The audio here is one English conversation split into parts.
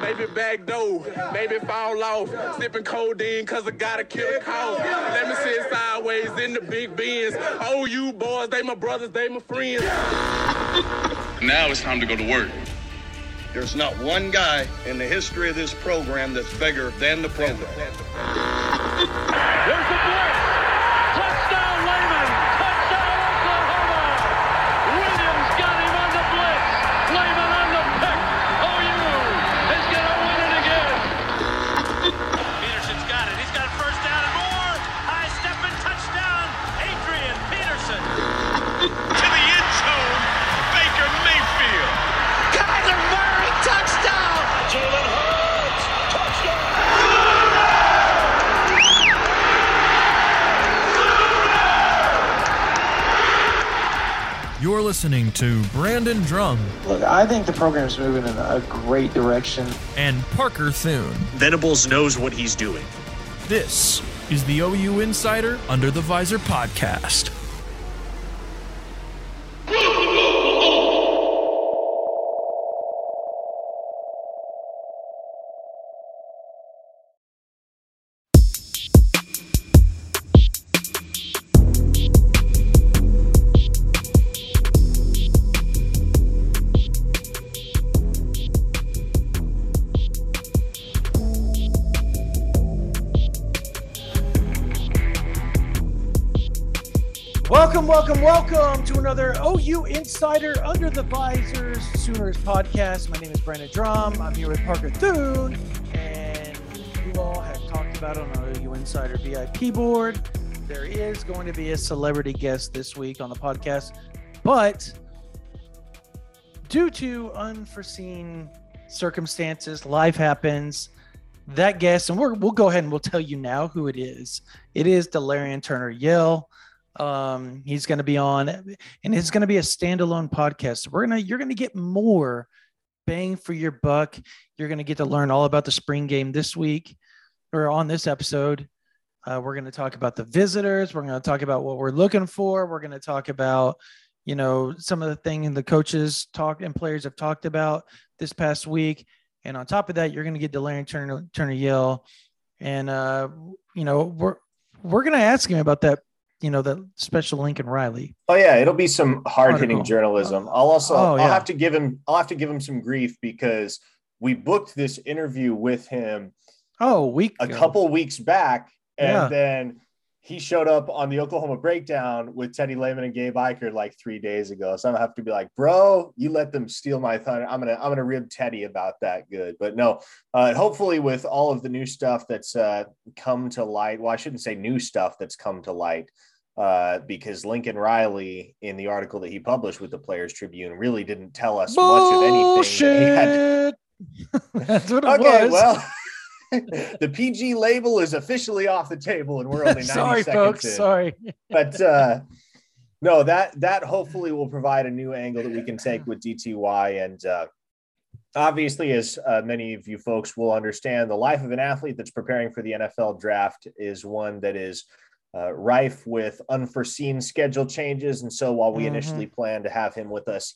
maybe back door, maybe fall off. Sipping codeine cause I gotta kill a cough. Let me sit sideways in the big bins. Oh, you boys, they my brothers, they my friends. Now it's time to go to work. There's not one guy in the history of this program that's bigger than the program. Listening to Brandon Drum Look, I think the program's moving in a great direction. and Parker Thune. Venables knows what he's doing. This is the OU Insider Under the Visor podcast. Welcome, welcome, welcome to another OU Insider Under the Visors Sooners podcast. My name is Brandon Drum. I'm here with Parker Thune, and you all have talked about on our OU Insider VIP board. There is going to be a celebrity guest this week on the podcast, but due to unforeseen circumstances, life happens. That guest, and we're, we'll go ahead and we'll tell you now who it is. It is Delarrin Turner Yell. Um, he's going to be on, and it's going to be a standalone podcast. We're gonna, you're going to get more bang for your buck. You're going to get to learn all about the spring game this week, or on this episode. Uh, we're going to talk about the visitors. We're going to talk about what we're looking for. We're going to talk about, you know, some of the things the coaches talk and players have talked about this past week. And on top of that, you're going to get Delarrin Turner, Turner Yell, and uh, you know, we're we're going to ask him about that you know, the special Lincoln Riley. Oh yeah, it'll be some hard hitting journalism. I'll also Oh, I'll have to give him I'll have to give him some grief because we booked this interview with him Oh, a week a ago. couple weeks back, and Yeah. then he showed up on the Oklahoma breakdown with Teddy Lehman and Gabe Ikard like three days ago. So I'm gonna have to be like, bro, you let them steal my thunder. I'm gonna I'm gonna rib Teddy about that good. But no, uh, hopefully with all of the new stuff that's uh, come to light. Well, I shouldn't say new stuff that's come to light. Uh, because Lincoln Riley, in the article that he published with the Players Tribune, really didn't tell us much of anything. that he had That's what it okay, was. well, the PG label is officially off the table, and we're only 90 sorry, seconds folks. in. Sorry. But uh, no, that that hopefully will provide a new angle that we can take with DTY, and uh, obviously, as uh, many of you folks will understand, the life of an athlete that's preparing for the NFL draft is one that is. Uh, rife with unforeseen schedule changes. And so while we Mhm. initially planned to have him with us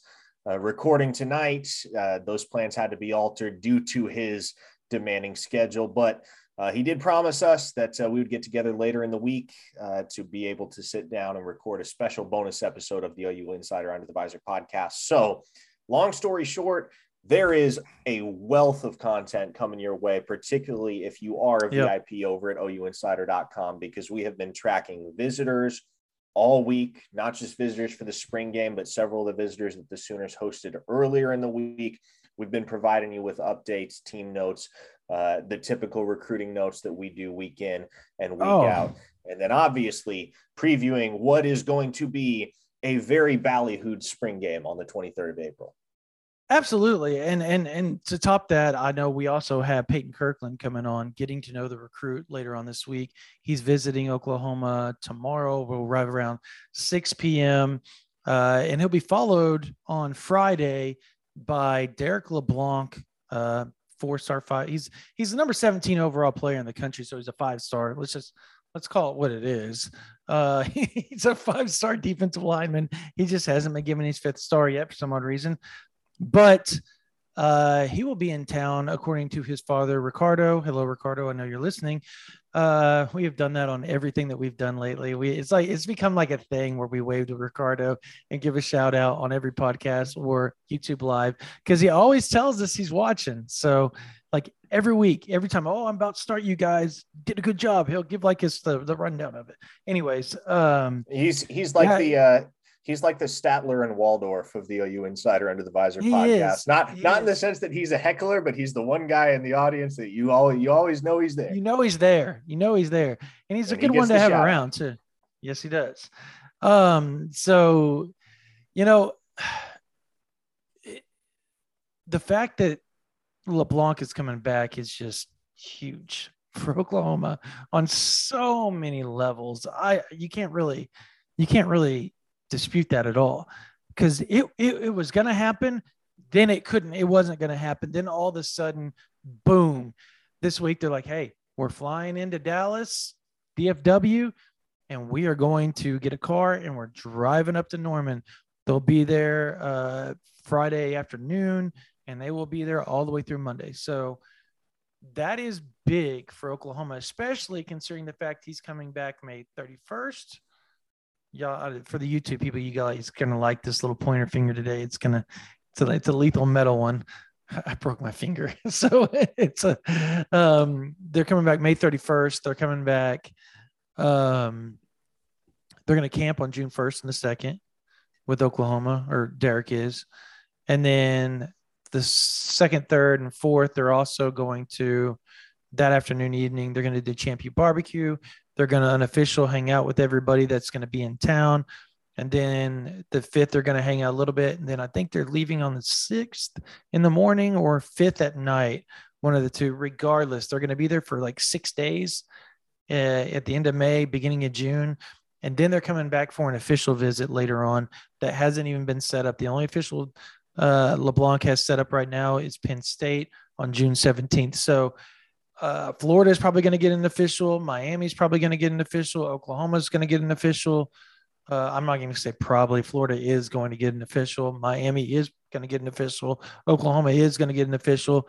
uh, recording tonight, uh, those plans had to be altered due to his demanding schedule. But uh, he did promise us that uh, we would get together later in the week uh, to be able to sit down and record a special bonus episode of the OU Insider Under the Visor podcast. So, long story short, there is a wealth of content coming your way, particularly if you are a Yep. VIP over at OUinsider.com, because we have been tracking visitors all week, not just visitors for the spring game, but several of the visitors that the Sooners hosted earlier in the week. We've been providing you with updates, team notes, uh, the typical recruiting notes that we do week in and week Oh. out. And then obviously previewing what is going to be a very ballyhooed spring game on the 23rd of April. Absolutely. And and and to top that, I know we also have Peyton Kirkland coming on, getting to know the recruit later on this week. He's visiting Oklahoma tomorrow. We'll arrive around 6 p.m. Uh, and he'll be followed on Friday by Derrick LeBlanc, uh, four star five. He's he's the number 17 overall player in the country, so he's a five star. Let's just let's call it what it is. Uh, he's a five star defensive lineman. He just hasn't been given his fifth star yet for some odd reason. But Uh, he will be in town, according to his father, Ricardo. Hello, Ricardo. I know you're listening. Uh, we have done that on everything that we've done lately. We it's like it's become like a thing where we wave to Ricardo and give a shout out on every podcast or YouTube live because he always tells us he's watching. So like every week, every time, oh, I'm about to start you guys, did a good job. He'll give like his the, the rundown of it. Anyways, um He's he's like Yeah. the uh he's like the Statler and Waldorf of the OU Insider Under the Visor He podcast. is. Not He not in the sense that he's a heckler, but he's the one guy in the audience that you all you always know he's there. you know he's there. You know he's there. And he's a And he good one to have shout out. around too. Yes, he does. Um, so you know it- the fact that LeBlanc is coming back is just huge for Oklahoma on so many levels. I you can't really you can't really dispute that at all because it, it it was gonna happen, then it couldn't, it wasn't gonna happen. Then all of a sudden, boom, this week they're like, hey, we're flying into Dallas, DFW, and we are going to get a car and we're driving up to Norman. They'll be there uh, Friday afternoon and they will be there all the way through Monday. So that is big for Oklahoma, especially considering the fact he's coming back May 31st. Yeah, for the YouTube people, you guys gonna like this little pointer finger today. It's gonna, it's a, it's a lethal metal one. I broke my finger, so it's a. Um, they're coming back May 31st. They're coming back. Um, they're gonna camp on June 1st and the second with Oklahoma, or Derrick is, and then the second, third, and fourth, they're also going to that afternoon, evening. They're going to do Champion Barbecue. They're going to unofficial hang out with everybody that's going to be in town. And then the fifth, they're going to hang out a little bit. And then I think they're leaving on the sixth in the morning or fifth at night, one of the two. Regardless, they're going to be there for like six days uh, at the end of May, beginning of June. And then they're coming back for an official visit later on that hasn't even been set up. The only official uh, LeBlanc has set up right now is Penn State on June 17th. So uh, Florida is probably going to get an official. Miami's probably going to get an official. Oklahoma's going to get an official. Uh, I'm not going to say probably. Florida is going to get an official. Miami is going to get an official. Oklahoma is going to get an official.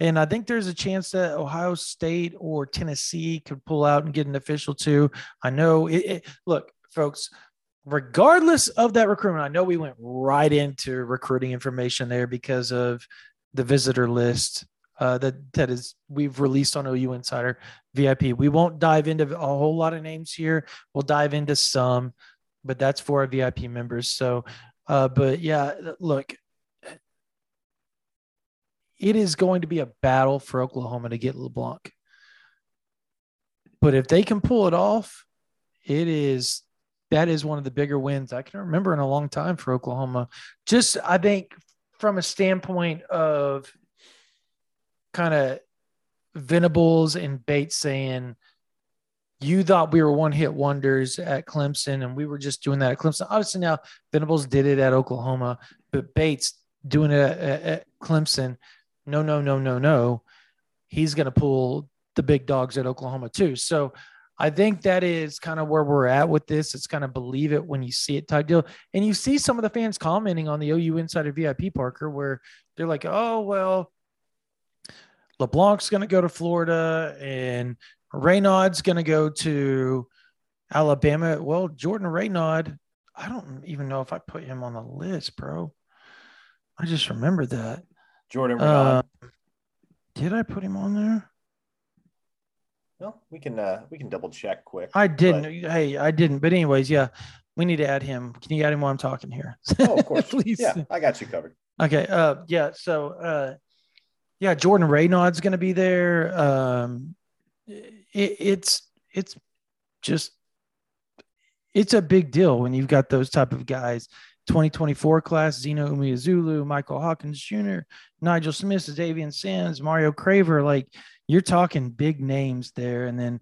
And I think there's a chance that Ohio State or Tennessee could pull out and get an official too. I know it, it look, folks, regardless of that recruitment, I know we went right into recruiting information there because of the visitor list uh, that that is we've released on OU Insider VIP. We won't dive into a whole lot of names here. We'll dive into some, but that's for our VIP members. So, uh, but yeah, look, it is going to be a battle for Oklahoma to get LeBlanc. But if they can pull it off, it is that is one of the bigger wins I can remember in a long time for Oklahoma. Just I think from a standpoint of kind of Venables and Bates saying you thought we were one hit wonders at Clemson and we were just doing that at Clemson. Obviously now Venables did it at Oklahoma, but Bates doing it at, at- Clemson. No, no, no, no, no. He's going to pull the big dogs at Oklahoma too. So I think that is kind of where we're at with this. It's kind of believe it when you see it type deal. And you see some of the fans commenting on the OU Insider VIP Parker where they're like, oh, well, LeBlanc's going to go to Florida and Renaud's going to go to Alabama. Well, Jordan Renaud, I don't even know if I put him on the list, bro. I just remembered that. Jordan Uh, did I put him on there? no, we can uh we can double check quick. I didn't. but- Hey, I didn't. But anyways, yeah, we need to add him. Can you add him while I'm talking here? Oh, of course. Please. Yeah, I got you covered. Okay. Uh, yeah. So, uh, yeah, Jordan Renaud's going to be there. Um, it, it's it's just it's a big deal when you've got those type of guys. 2024 class: Zeno Umeozulu, Michael Hawkins Jr., Nigel Smith, Davian Sands, Mario Craver. Like you're talking big names there, and then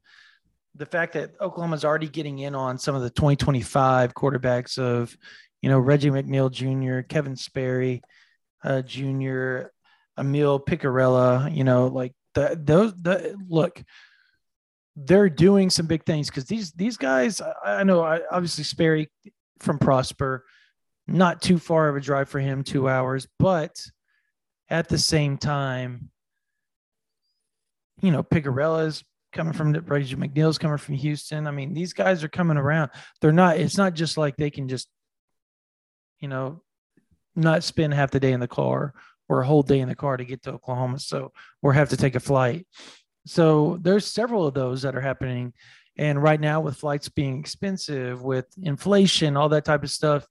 the fact that Oklahoma's already getting in on some of the 2025 quarterbacks of, you know, Reggie McNeil Jr., Kevin Sperry, uh, Jr., Emil Picarella, you know, like the, those, the look, they're doing some big things because these, these guys, I, I know, I, obviously Sperry from Prosper, not too far of a drive for him, two hours, but at the same time, you know, Picarella's coming from Reggie McNeil's coming from Houston. I mean, these guys are coming around. They're not, it's not just like they can just, you know, not spend half the day in the car or a whole day in the car to get to Oklahoma. So, or have to take a flight. So there's several of those that are happening. And right now, with flights being expensive, with inflation, all that type of stuff,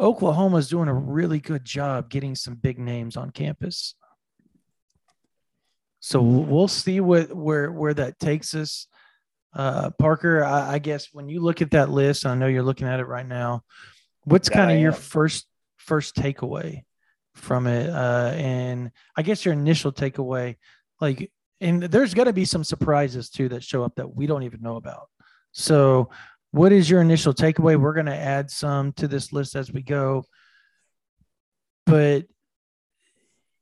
Oklahoma is doing a really good job getting some big names on campus. So we'll see what where where that takes us. Uh, Parker, I, I guess when you look at that list, I know you're looking at it right now. What's Yeah, kind of your first first takeaway from it? Uh, and I guess your initial takeaway, like, and there's going to be some surprises too that show up that we don't even know about. So, what is your initial takeaway? We're going to add some to this list as we go, but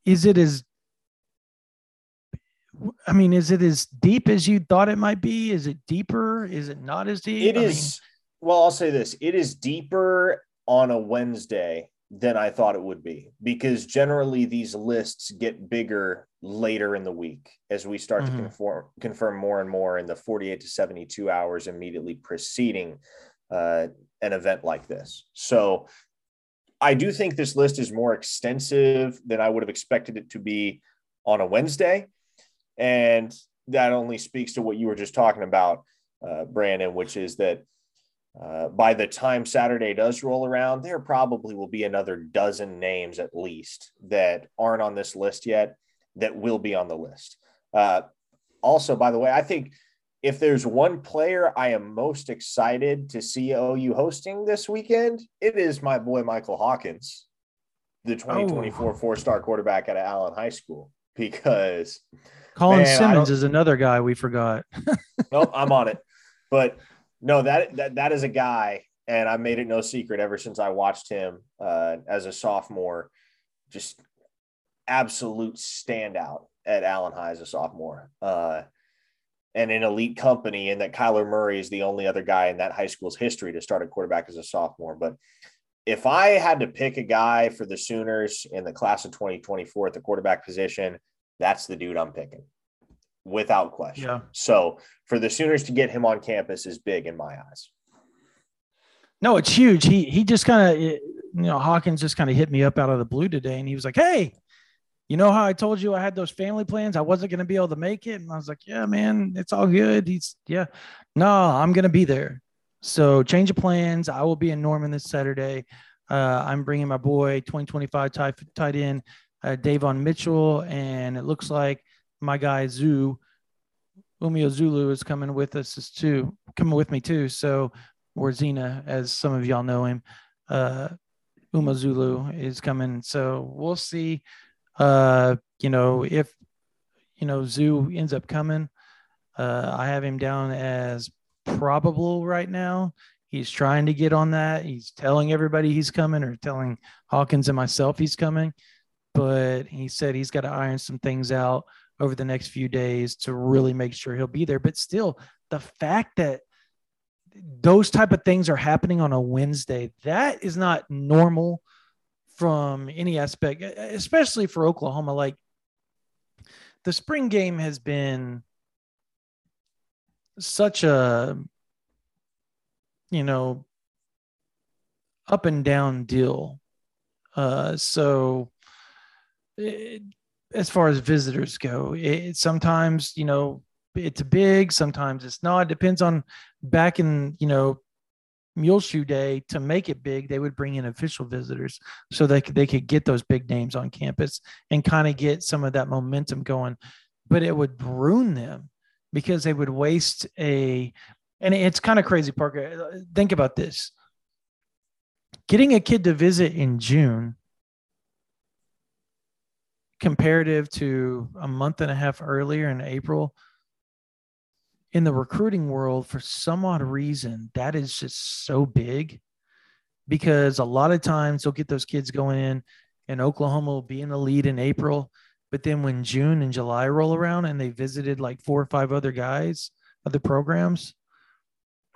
is it as I mean, is it as deep as you thought it might be? Is it deeper? Is it not as deep? It I mean, well, I'll say this: it is deeper on a Wednesday than I thought it would be because generally these lists get bigger later in the week as we start Mhm. to conform, confirm more and more in the 48 to 72 hours immediately preceding uh, an event like this. So I do think this list is more extensive than I would have expected it to be on a Wednesday. And that only speaks to what you were just talking about, uh, Brandon, which is that uh, by the time Saturday does roll around, there probably will be another dozen names at least that aren't on this list yet that will be on the list. Uh, also, by the way, I think if there's one player I am most excited to see OU hosting this weekend, it is my boy Michael Hawkins, the 2024 four star quarterback at Allen High School, because Colin Man, Simmons is another guy we forgot. nope, I'm on it. But no, that that that is a guy, and I made it no secret ever since I watched him uh, as a sophomore, just absolute standout at Allen High as a sophomore, uh, and an elite company, and that Kyler Murray is the only other guy in that high school's history to start a quarterback as a sophomore. But if I had to pick a guy for the Sooners in the class of 2024 at the quarterback position, that's the dude I'm picking without question. Yeah. So for the Sooners to get him on campus is big in my eyes. No, it's huge. He he just kind of you know Hawkins just kind of hit me up out of the blue today, and he was like, "Hey, you know how I told you I had those family plans? I wasn't going to be able to make it." And I was like, "Yeah, man, it's all good." He's yeah, no, I'm going to be there. So change of plans. I will be in Norman this Saturday. Uh, I'm bringing my boy 2025 tight tight end uh, Davon Mitchell, and it looks like my guy Zoo Umio Zulu is coming with us as too, coming with me too. So or Zena, as some of y'all know him. Uh, Uma Zulu is coming, so we'll see. Uh, you know, if you know Zoo ends up coming, uh, I have him down as probable right now. He's trying to get on that. He's telling everybody he's coming, or telling Hawkins and myself he's coming. But he said he's got to iron some things out over the next few days to really make sure he'll be there. But still, the fact that those type of things are happening on a Wednesday. That is not normal from any aspect, especially for Oklahoma. Like the spring game has been such a, you know, up and down deal. Uh, so it, as far as visitors go, it, sometimes, you know, it's big, sometimes it's not. It depends on back in, you know, Muleshoe Day to make it big, they would bring in official visitors so they could, they could get those big names on campus and kind of get some of that momentum going. But it would ruin them because they would waste a, and it's kind of crazy, Parker. Uh, think about this getting a kid to visit in June comparative to a month and a half earlier in April in the recruiting world for some odd reason that is just so big because a lot of times they'll get those kids going in and Oklahoma will be in the lead in April but then when June and July roll around and they visited like four or five other guys other programs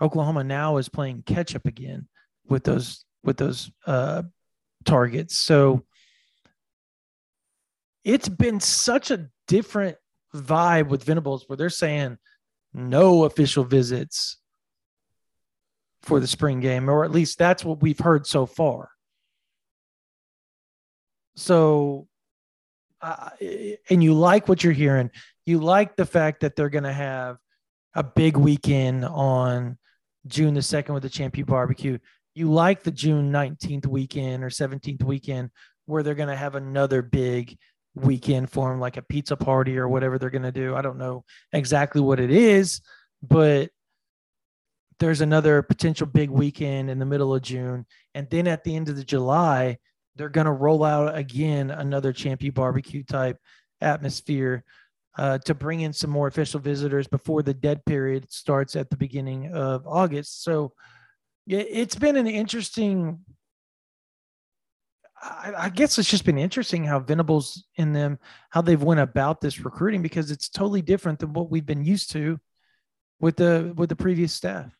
Oklahoma now is playing catch up again with those with those uh targets. So it's been such a different vibe with Venables where they're saying no official visits for the spring game, or at least that's what we've heard so far. So, uh, and you like what you're hearing. You like the fact that they're going to have a big weekend on June the 2nd with the Champion Barbecue. You like the June 19th weekend or 17th weekend where they're going to have another big weekend for them, like a pizza party or whatever they're going to do. I don't know exactly what it is, but there's another potential big weekend in the middle of June. And then at the end of the July, they're going to roll out again another Champion barbecue type atmosphere uh, to bring in some more official visitors before the dead period starts at the beginning of August. So it's been an interesting. I, I guess it's just been interesting how Venables in them, how they've went about this recruiting because it's totally different than what we've been used to with the with the previous staff.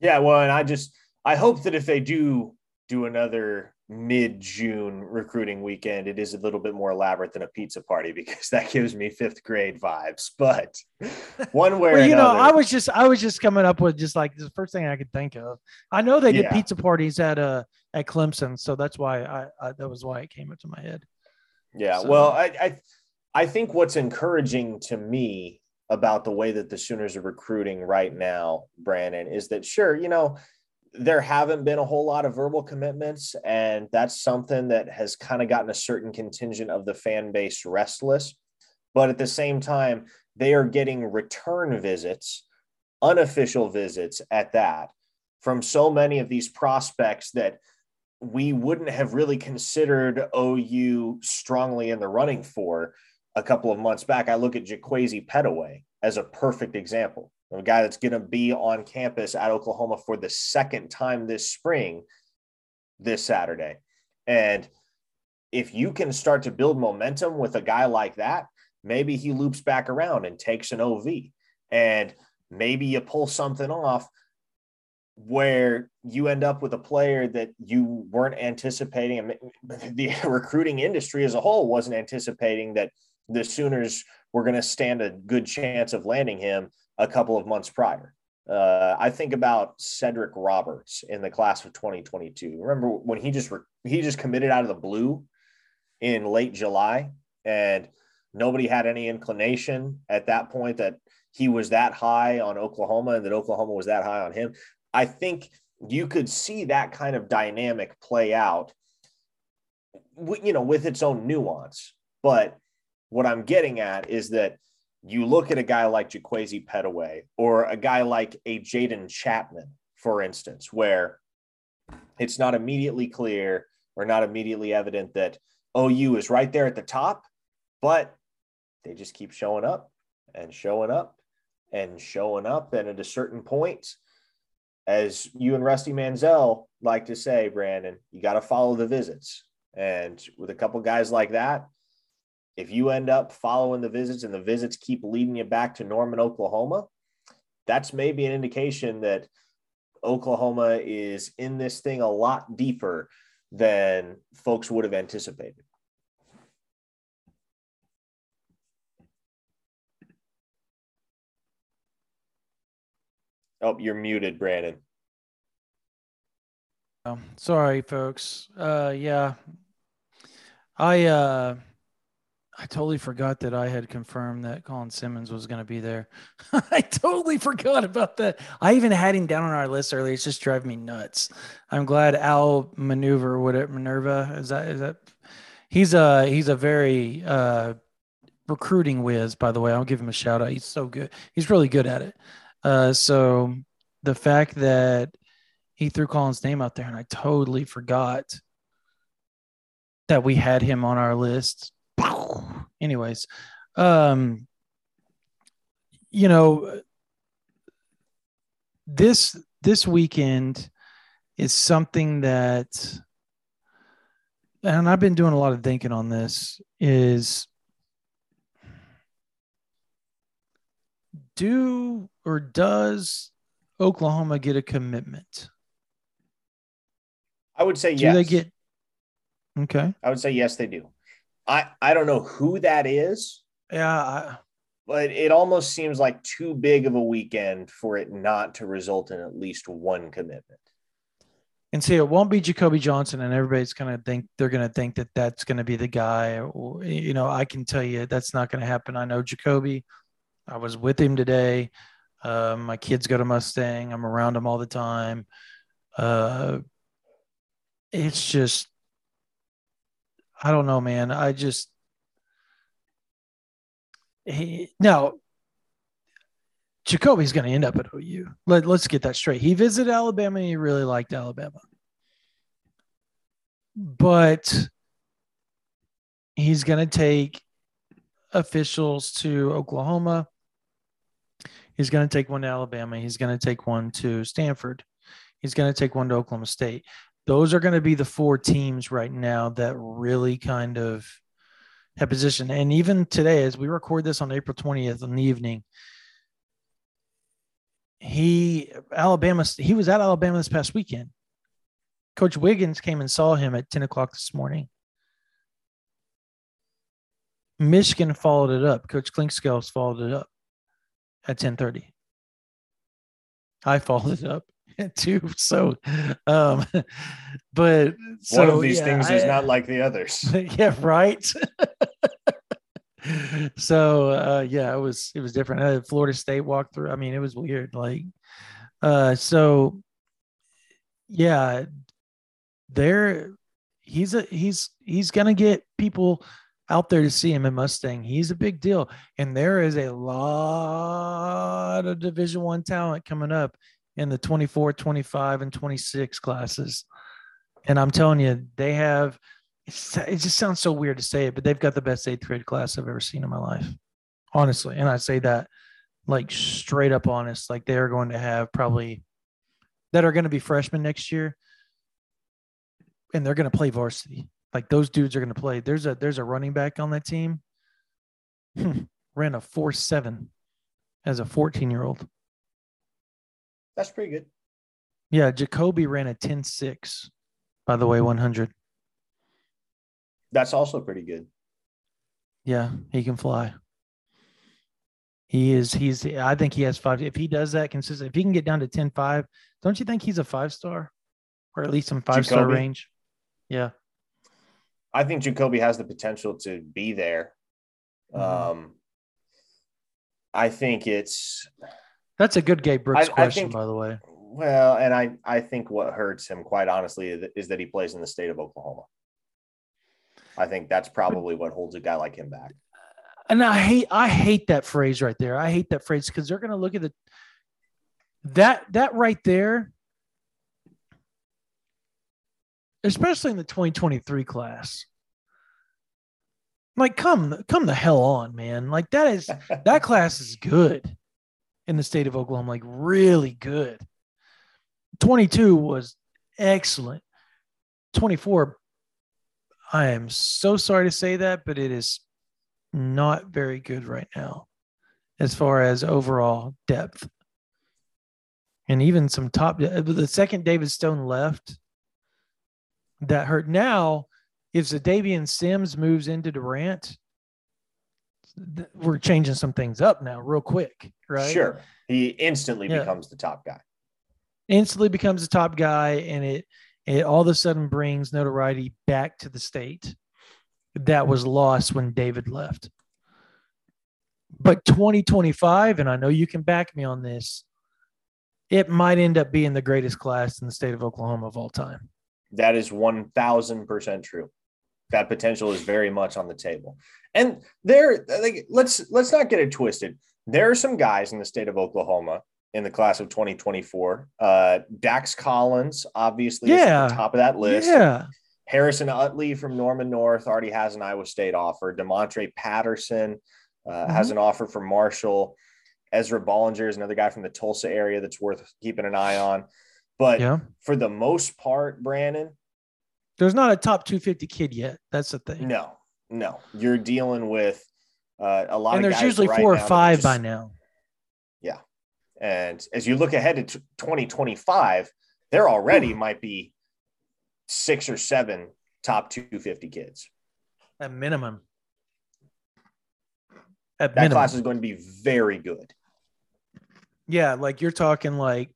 Yeah, well, and I just I hope that if they do do another mid June recruiting weekend, it is a little bit more elaborate than a pizza party because that gives me fifth grade vibes. But one way, well, you another, know, I was just I was just coming up with just like the first thing I could think of. I know they did Yeah. pizza parties at uh at Clemson, so that's why I, I that was why it came into my head. Yeah, So- well, I, I I think what's encouraging to me about the way that the Sooners are recruiting right now, Brandon, is that sure, you know, there haven't been a whole lot of verbal commitments, and that's something that has kind of gotten a certain contingent of the fan base restless. But at the same time, they are getting return visits, unofficial visits at that, from so many of these prospects that we wouldn't have really considered OU strongly in the running for a couple of months back. I look at Jaquazi Petaway as a perfect example a guy that's going to be on campus at Oklahoma for the second time this spring, this Saturday. And if you can start to build momentum with a guy like that, maybe he loops back around and takes an OV. And maybe you pull something off where you end up with a player that you weren't anticipating and the recruiting industry as a whole wasn't anticipating that the Sooners were going to stand a good chance of landing him a couple of months prior. Uh, I think about Cedric Roberts in the class of 2022. Remember when he just re- he just committed out of the blue in late July, and nobody had any inclination at that point that he was that high on Oklahoma and that Oklahoma was that high on him. I think you could see that kind of dynamic play out, you know, with its own nuance. But what I'm getting at is that you look at a guy like Jaquazi Petaway or a guy like a Jaden Chapman, for instance, where it's not immediately clear or not immediately evident that OU is right there at the top, but they just keep showing up and showing up and showing up. And at a certain point, as you and Rusty Mansell like to say, Brandon, you got to follow the visits. And with a couple guys like that, if you end up following the visits and the visits keep leading you back to Norman, Oklahoma, that's maybe an indication that Oklahoma is in this thing a lot deeper than folks would have anticipated. Oh, you're muted, Brandon. Oh, sorry, folks. Uh, yeah, I uh, I totally forgot that I had confirmed that Colin Simmons was going to be there. I totally forgot about that. I even had him down on our list earlier. It's just driving me nuts. I'm glad Al Maneuver, what it Minerva is that is that he's a he's a very uh recruiting whiz. By the way, I'll give him a shout out. He's so good. He's really good at it. Uh, so the fact that he threw Colin's name out there, and I totally forgot that we had him on our list. Anyways, um, you know, this this weekend is something that, and I've been doing a lot of thinking on this. Is do or does Oklahoma get a commitment? I would say Do yes. they get okay? I would say yes, they do. I I don't know who that is, Yeah, I, but it almost seems like too big of a weekend for it not to result in at least one commitment. and see, it won't be Jacoby Johnson, and everybody's gonna think they're gonna think that that's gonna be the guy. Or, you know, I can tell you that's not gonna happen. I know Jacoby. I was with him today. Uh, my kids go to Mustang. I'm around him all the time. Uh, it's just, I don't know, man. I just, he now Jacoby's going to end up at OU. Let, let's get that straight. He visited Alabama and he really liked Alabama. But he's going to take officials to Oklahoma. He's going to take one to Alabama. He's going to take one to Stanford. He's going to take one to Oklahoma State. Those are going to be the four teams right now that really kind of have position. And even today, as we record this on April 20th in the evening, he Alabama he was at Alabama this past weekend. Coach Wiggins came and saw him at 10 o'clock this morning. Michigan followed it up. Coach Klinkscales followed it up at 10:30. I followed it up too. So um but so, One of these yeah, things I- is not like the others. yeah, right. so uh yeah, it was it was different. Uh, Florida State walked through. I mean, it was weird. Like uh so yeah, there he's a he's he's gonna get people out there to see him in Mustang. He's a big deal. And there is a lot of division one talent coming up in the 24, 25, and 26 classes. And I'm telling you, they have it just sounds so weird to say it, but they've got the best eighth grade class I've ever seen in my life. Honestly. And I say that like straight up honest. Like they are going to have probably that are going to be freshmen next year. And they're going to play varsity. Like those dudes are going to play. There's a there's a running back on that team. Hmm, ran a four seven as a 14 year old. That's pretty good. Yeah, Jacoby ran a 10 6, by the way, 100. That's also pretty good. Yeah, he can fly. He is, he's, I think he has five. If he does that consistent, if he can get down to 10 5, don't you think he's a five star or at least some five star range? Yeah. I think Jacoby has the potential to be there. Mhm. Um, I think it's That's a good Gabe Brooks I- I question, think- by the way. well, and I I think what hurts him, quite honestly, is- that he plays in the state of Oklahoma. I think that's probably what holds a guy like him back. And I hate I hate that phrase right there. I hate that phrase because they're gonna look at the that that right there, especially in the 2023 class. Like come come the hell on, man. Like that is that class is good in the state of Oklahoma, like really good. 22 was excellent. 24, I am so sorry to say that, but it is not very good right now as far as overall depth. And even some top, the second David Stone left, that hurt. Now, if Zadavian Sims moves into Durant, th- we're changing some things up now, real quick, right? Sure, he instantly Yeah. becomes the top guy. instantly becomes the top guy and it it all of a sudden brings notoriety back to the state that was lost when David left. But 2025, and I know you can back me on this, it might end up being the greatest class in the state of Oklahoma of all time. That is one thousand percent true. That potential is very much on the table. And there, like, let's let's not get it twisted. There are some guys in the state of Oklahoma in the class of 2024. Uh, Dax Collins, obviously, is at Yeah. the top of that list. Yeah. Harrison Utley from Norman North already has an Iowa State offer. Demontre Patterson uh, has Mm-hmm. an offer from Marshall. Ezra Bollinger is another guy from the Tulsa area that's worth keeping an eye on. But Yeah. for the most part, Brandon, There's not a top 250 kid yet. That's the thing. no, no, you're dealing with uh, a lot and there's usually right four or five just- by now. Yeah, and as you look ahead to t- 2025, there already might be six or seven top 250 kids. At minimum. At That minimum. class is going to be very good. Yeah, like you're talking like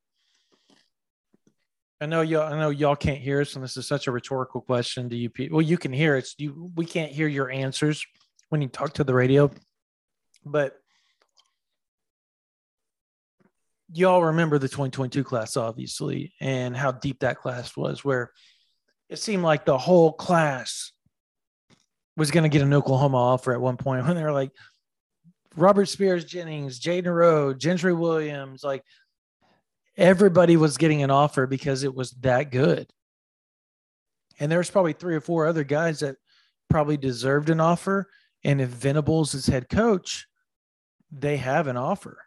I know y'all I know y'all can't hear us, and this is such a rhetorical question to you people. Well, you can hear it. You we can't hear your answers when you talk to the radio. But y'all remember the 2022 class, obviously, and how deep that class was, where it seemed like the whole class was going to get an Oklahoma offer at one point when they were like, Robert Spears Jennings, Jayden Rowe, Gentry Williams, like everybody was getting an offer because it was that good. And there was probably three or four other guys that probably deserved an offer. And if Venables is head coach, they have an offer.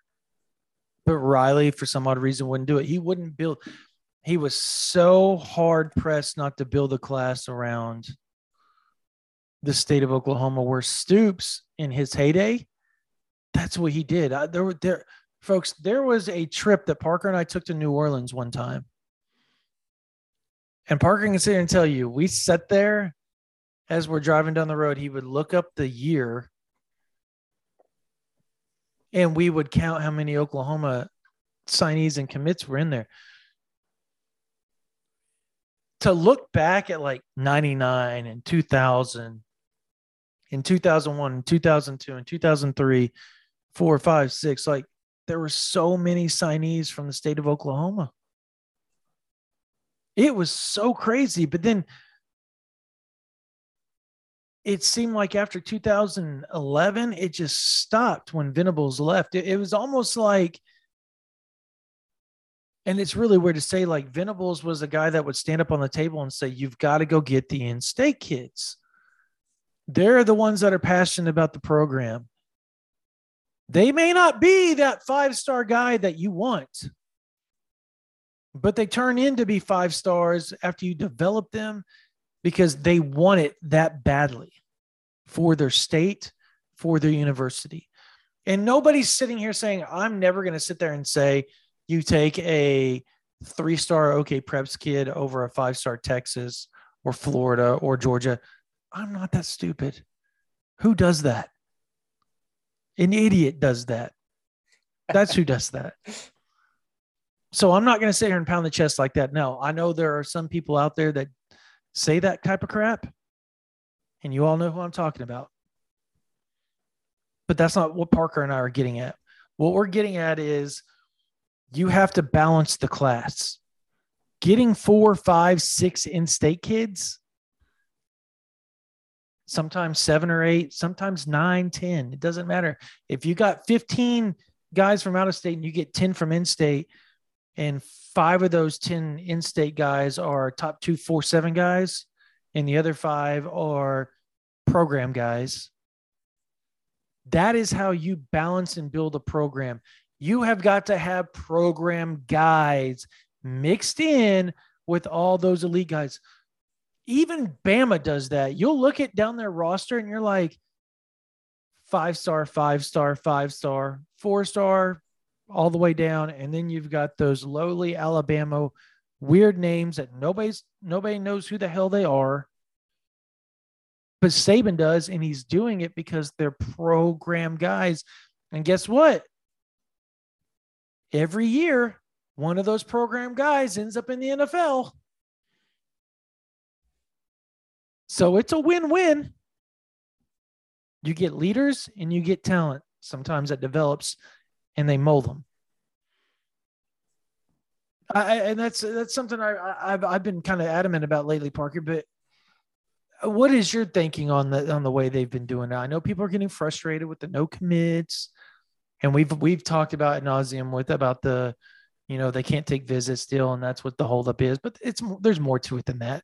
But Riley, for some odd reason, wouldn't do it. He wouldn't build. He was so hard pressed not to build a class around the state of Oklahoma, where Stoops in his heyday, that's what he did. I, there were there, folks. There was a trip that Parker and I took to New Orleans one time, and Parker can sit here and tell you we sat there as we're driving down the road. He would look up the year, and we would count how many Oklahoma signees and commits were in there. To look back at like 99 and 2000 in 2001 and 2002 and 2003 four five six like there were so many signees from the state of oklahoma. It was so crazy but then it seemed like after 2011 it just stopped when venables left. It, it was almost like and it's really weird to say like venables was a guy that would stand up on the table and say you've got to go get the in-state kids. They're the ones that are passionate about the program. They may not be that five star guy that you want, but they turn in to be five stars after you develop them because they want it that badly for their state, for their university. And nobody's sitting here saying, I'm never going to sit there and say, you take a three star OK Preps kid over a five star Texas or Florida or Georgia. I'm not that stupid. Who does that? An idiot does that. That's who does that. So I'm not going to sit here and pound the chest like that. No, I know there are some people out there that say that type of crap, and you all know who I'm talking about. But that's not what Parker and I are getting at. What we're getting at is you have to balance the class. Getting four, five, six in state kids sometimes seven or eight, sometimes nine, 10. It doesn't matter. If you got 15 guys from out of state and you get 10 from in state, and five of those 10 in state guys are top two, four, seven guys, and the other five are program guys. That is how you balance and build a program. You have got to have program guys mixed in with all those elite guys even Bama does that. You'll look at down their roster and you're like, five star, five star, five star, four star, all the way down. And then you've got those lowly Alabama weird names that nobody's nobody knows who the hell they are. But Saban does, and he's doing it because they're program guys. And guess what? Every year, one of those program guys ends up in the NFL. So it's a win win. You get leaders and you get talent sometimes that develops and they mold them. I, and that's that's something I, I've I've been kind of adamant about lately, Parker. But what is your thinking on the on the way they've been doing it? I know people are getting frustrated with the no commits, and we've we've talked about ad nauseum with about the, you know, they can't take visits still, and that's what the holdup is. But it's there's more to it than that.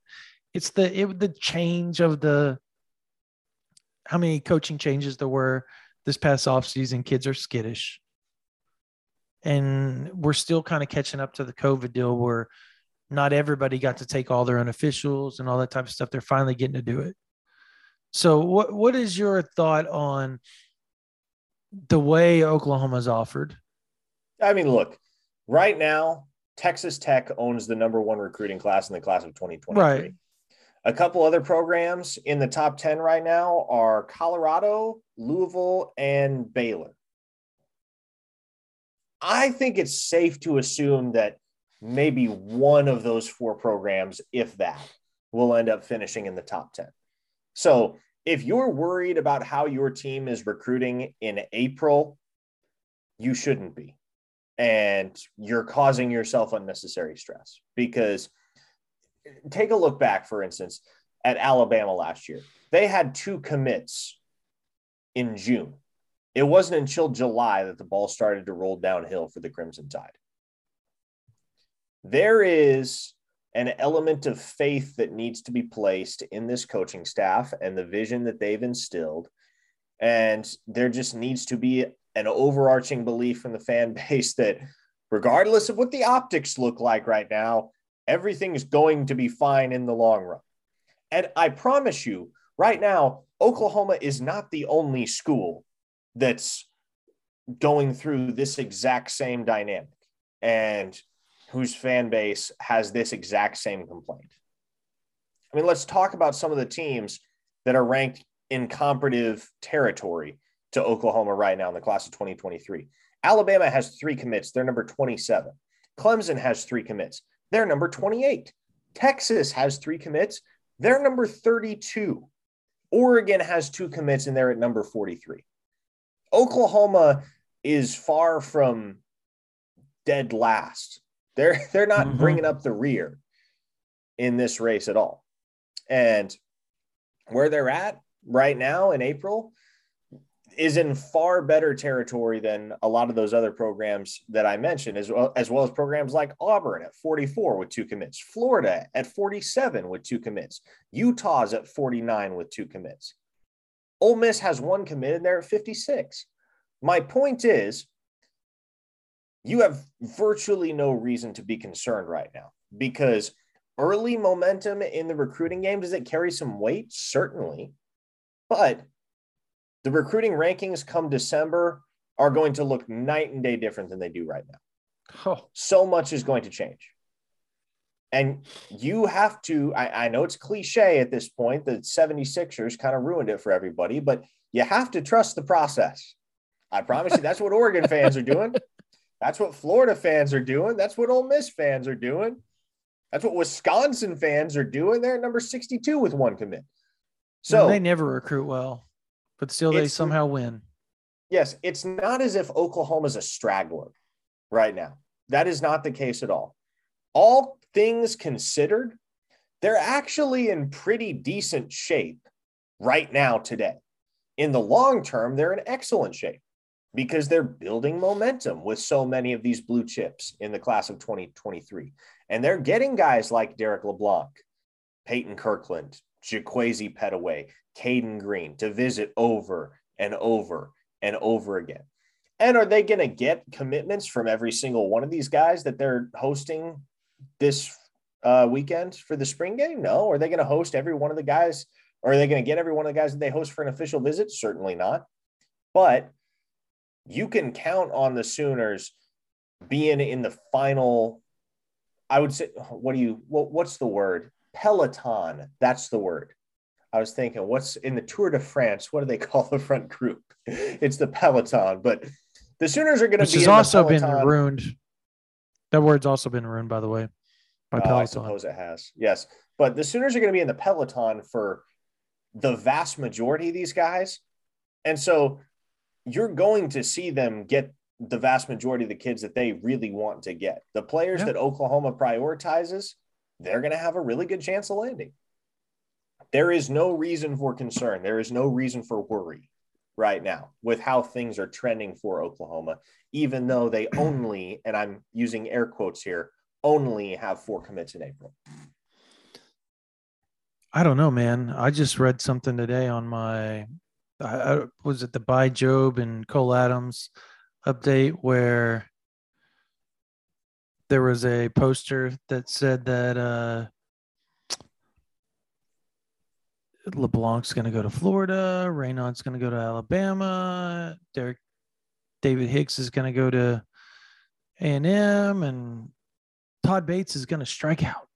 It's the it the change of the how many coaching changes there were this past offseason. Kids are skittish and we're still kind of catching up to the COVID deal where not everybody got to take all their own officials and all that type of stuff. They're finally getting to do it. So, what what is your thought on the way Oklahoma's offered? I mean, look, right now, Texas Tech owns the number one recruiting class in the class of 2023. Right. A couple other programs in the top 10 right now are Colorado, Louisville, and Baylor. I think it's safe to assume that maybe one of those four programs, if that, will end up finishing in the top 10. So if you're worried about how your team is recruiting in April, you shouldn't be. And you're causing yourself unnecessary stress because take a look back, for instance, at Alabama last year. They had two commits in June. It wasn't until July that the ball started to roll downhill for the Crimson Tide. There is an element of faith that needs to be placed in this coaching staff and the vision that they've instilled. And there just needs to be an overarching belief from the fan base that, regardless of what the optics look like right now, everything's going to be fine in the long run. And I promise you, right now, Oklahoma is not the only school that's going through this exact same dynamic. And whose fan base has this exact same complaint. I mean, let's talk about some of the teams that are ranked in comparative territory to Oklahoma right now in the class of 2023. Alabama has three commits, they're number 27. Clemson has three commits, they're number 28. Texas has three commits, they're number 32. Oregon has two commits and they're at number 43. Oklahoma is far from dead last they're they're not mm-hmm. bringing up the rear in this race at all. And where they're at right now in April is in far better territory than a lot of those other programs that I mentioned, as well as well as programs like Auburn at 44 with two commits, Florida at 47 with two commits, Utah's at 49 with two commits. Ole Miss has one commit and they're at 56. My point is you have virtually no reason to be concerned right now because early momentum in the recruiting game does it carry some weight certainly but the recruiting rankings come december are going to look night and day different than they do right now oh. so much is going to change and you have to I, I know it's cliche at this point the 76ers kind of ruined it for everybody but you have to trust the process i promise you that's what oregon fans are doing that's what Florida fans are doing. That's what Ole Miss fans are doing. That's what Wisconsin fans are doing. They're at number 62 with one commit. So and they never recruit well, but still they somehow win. Yes, it's not as if Oklahoma's a straggler right now. That is not the case at all. All things considered, they're actually in pretty decent shape right now today. In the long term, they're in excellent shape because they're building momentum with so many of these blue chips in the class of 2023. And they're getting guys like Derrick LeBlanc, Peyton Kirkland, Jaquaize Pettaway, Caden Green to visit over and over and over again. And are they going to get commitments from every single one of these guys that they're hosting this uh, weekend for the spring game? No. Are they going to host every one of the guys? Or are they going to get every one of the guys that they host for an official visit? Certainly not. But you can count on the Sooners being in the final. I would say, what do you, what, what's the word? Peloton. That's the word. I was thinking, what's in the Tour de France? What do they call the front group? It's the Peloton, but the Sooners are going to be. Which has also been ruined. That word's also been ruined, by the way, by oh, Peloton. I suppose it has. Yes, but the Sooners are going to be in the Peloton for the vast majority of these guys, and so you're going to see them get the vast majority of the kids that they really want to get. The players yeah. that Oklahoma prioritizes, they're going to have a really good chance of landing. There is no reason for concern. There is no reason for worry right now with how things are trending for Oklahoma, even though they only, and I'm using air quotes here, only have four commits in April. I don't know, man. I just read something today on my I, was it the Bai Jobe and Cole Adams update where there was a poster that said that uh, LeBlanc's going to go to Florida, Renaud's going to go to Alabama, Derek David Hicks is going to go to A and M, and Todd Bates is going to strike out.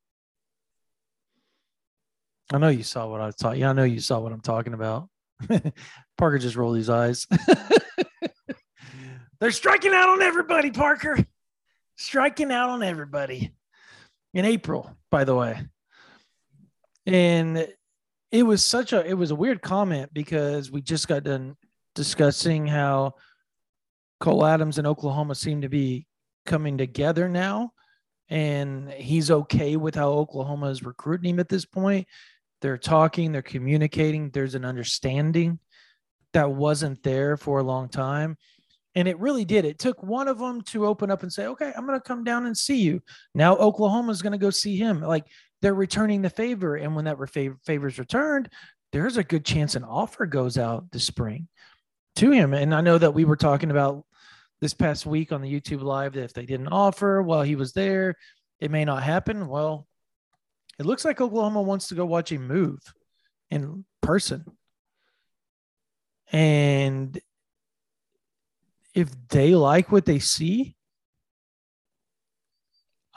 I know you saw what I was. Yeah, I know you saw what I'm talking about. Parker just rolled his eyes. They're striking out on everybody, Parker. Striking out on everybody in April, by the way. And it was such a it was a weird comment because we just got done discussing how Cole Adams and Oklahoma seem to be coming together now. And he's okay with how Oklahoma is recruiting him at this point. They're talking, they're communicating, there's an understanding that wasn't there for a long time. And it really did. It took one of them to open up and say, okay, I'm going to come down and see you. Now Oklahoma's going to go see him. Like they're returning the favor. And when that favor is returned, there's a good chance an offer goes out this spring to him. And I know that we were talking about this past week on the YouTube live that if they didn't offer while he was there, it may not happen. Well, it looks like Oklahoma wants to go watch him move in person. And if they like what they see,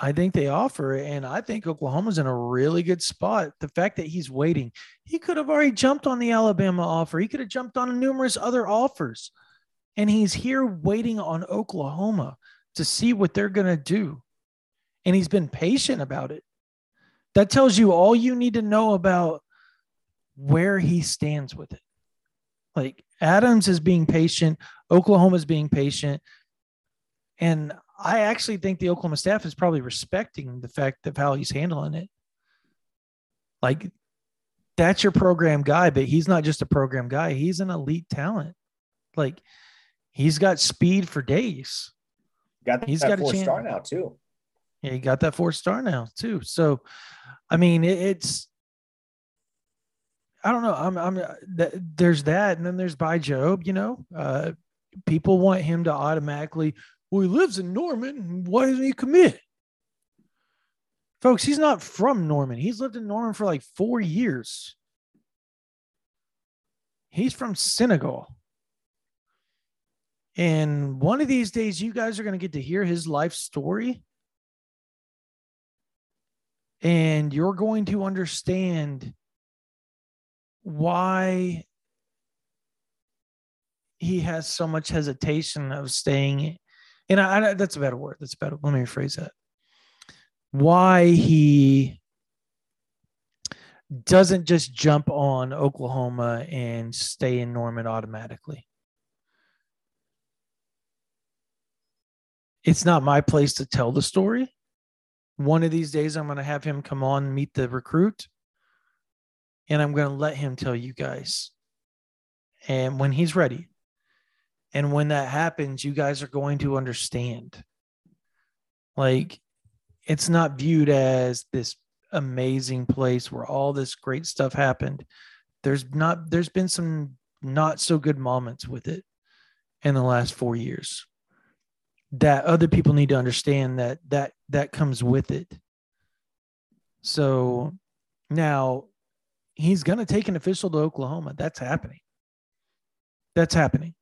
I think they offer. And I think Oklahoma's in a really good spot. The fact that he's waiting, he could have already jumped on the Alabama offer. He could have jumped on numerous other offers. And he's here waiting on Oklahoma to see what they're going to do. And he's been patient about it. That tells you all you need to know about where he stands with it. Like Adams is being patient, Oklahoma's being patient. And I actually think the Oklahoma staff is probably respecting the fact of how he's handling it. Like, that's your program guy, but he's not just a program guy, he's an elite talent. Like, he's got speed for days. Got he's got a four star now, too. Yeah, he got that four star now, too. So, I mean, it, it's, I don't know. I'm, I'm, th- there's that. And then there's Bai Jobe. you know, uh, people want him to automatically well, he lives in Norman. Why doesn't he commit? Folks, he's not from Norman. He's lived in Norman for like four years. He's from Senegal. And one of these days, you guys are going to get to hear his life story. And you're going to understand why he has so much hesitation of staying and I, I, that's a better word. That's better. Let me rephrase that. Why he doesn't just jump on Oklahoma and stay in Norman automatically. It's not my place to tell the story. One of these days, I'm going to have him come on meet the recruit, and I'm going to let him tell you guys. And when he's ready, and when that happens, you guys are going to understand. Like, it's not viewed as this amazing place where all this great stuff happened. There's not, there's been some not so good moments with it in the last four years that other people need to understand that that that comes with it so now he's going to take an official to oklahoma that's happening that's happening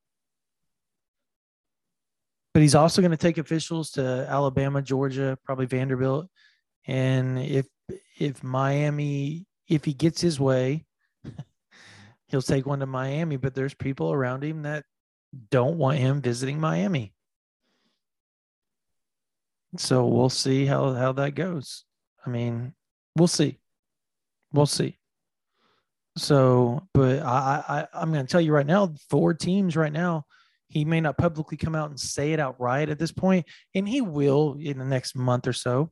but he's also going to take officials to Alabama, Georgia, probably Vanderbilt. And if if Miami, if he gets his way, he'll take one to Miami. But there's people around him that don't want him visiting Miami. So we'll see how how that goes. I mean, we'll see. We'll see. So, but I, I I'm going to tell you right now, four teams right now he may not publicly come out and say it outright at this point, and he will in the next month or so.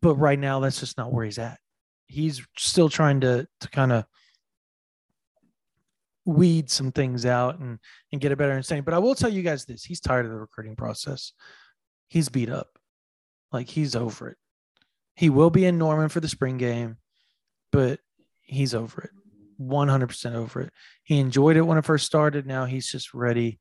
But right now, that's just not where he's at. He's still trying to to kind of weed some things out and and get a better understanding. But I will tell you guys this: he's tired of the recruiting process. He's beat up, like he's over it. He will be in Norman for the spring game, but he's over it. 100% over it. He enjoyed it when it first started. Now he's just ready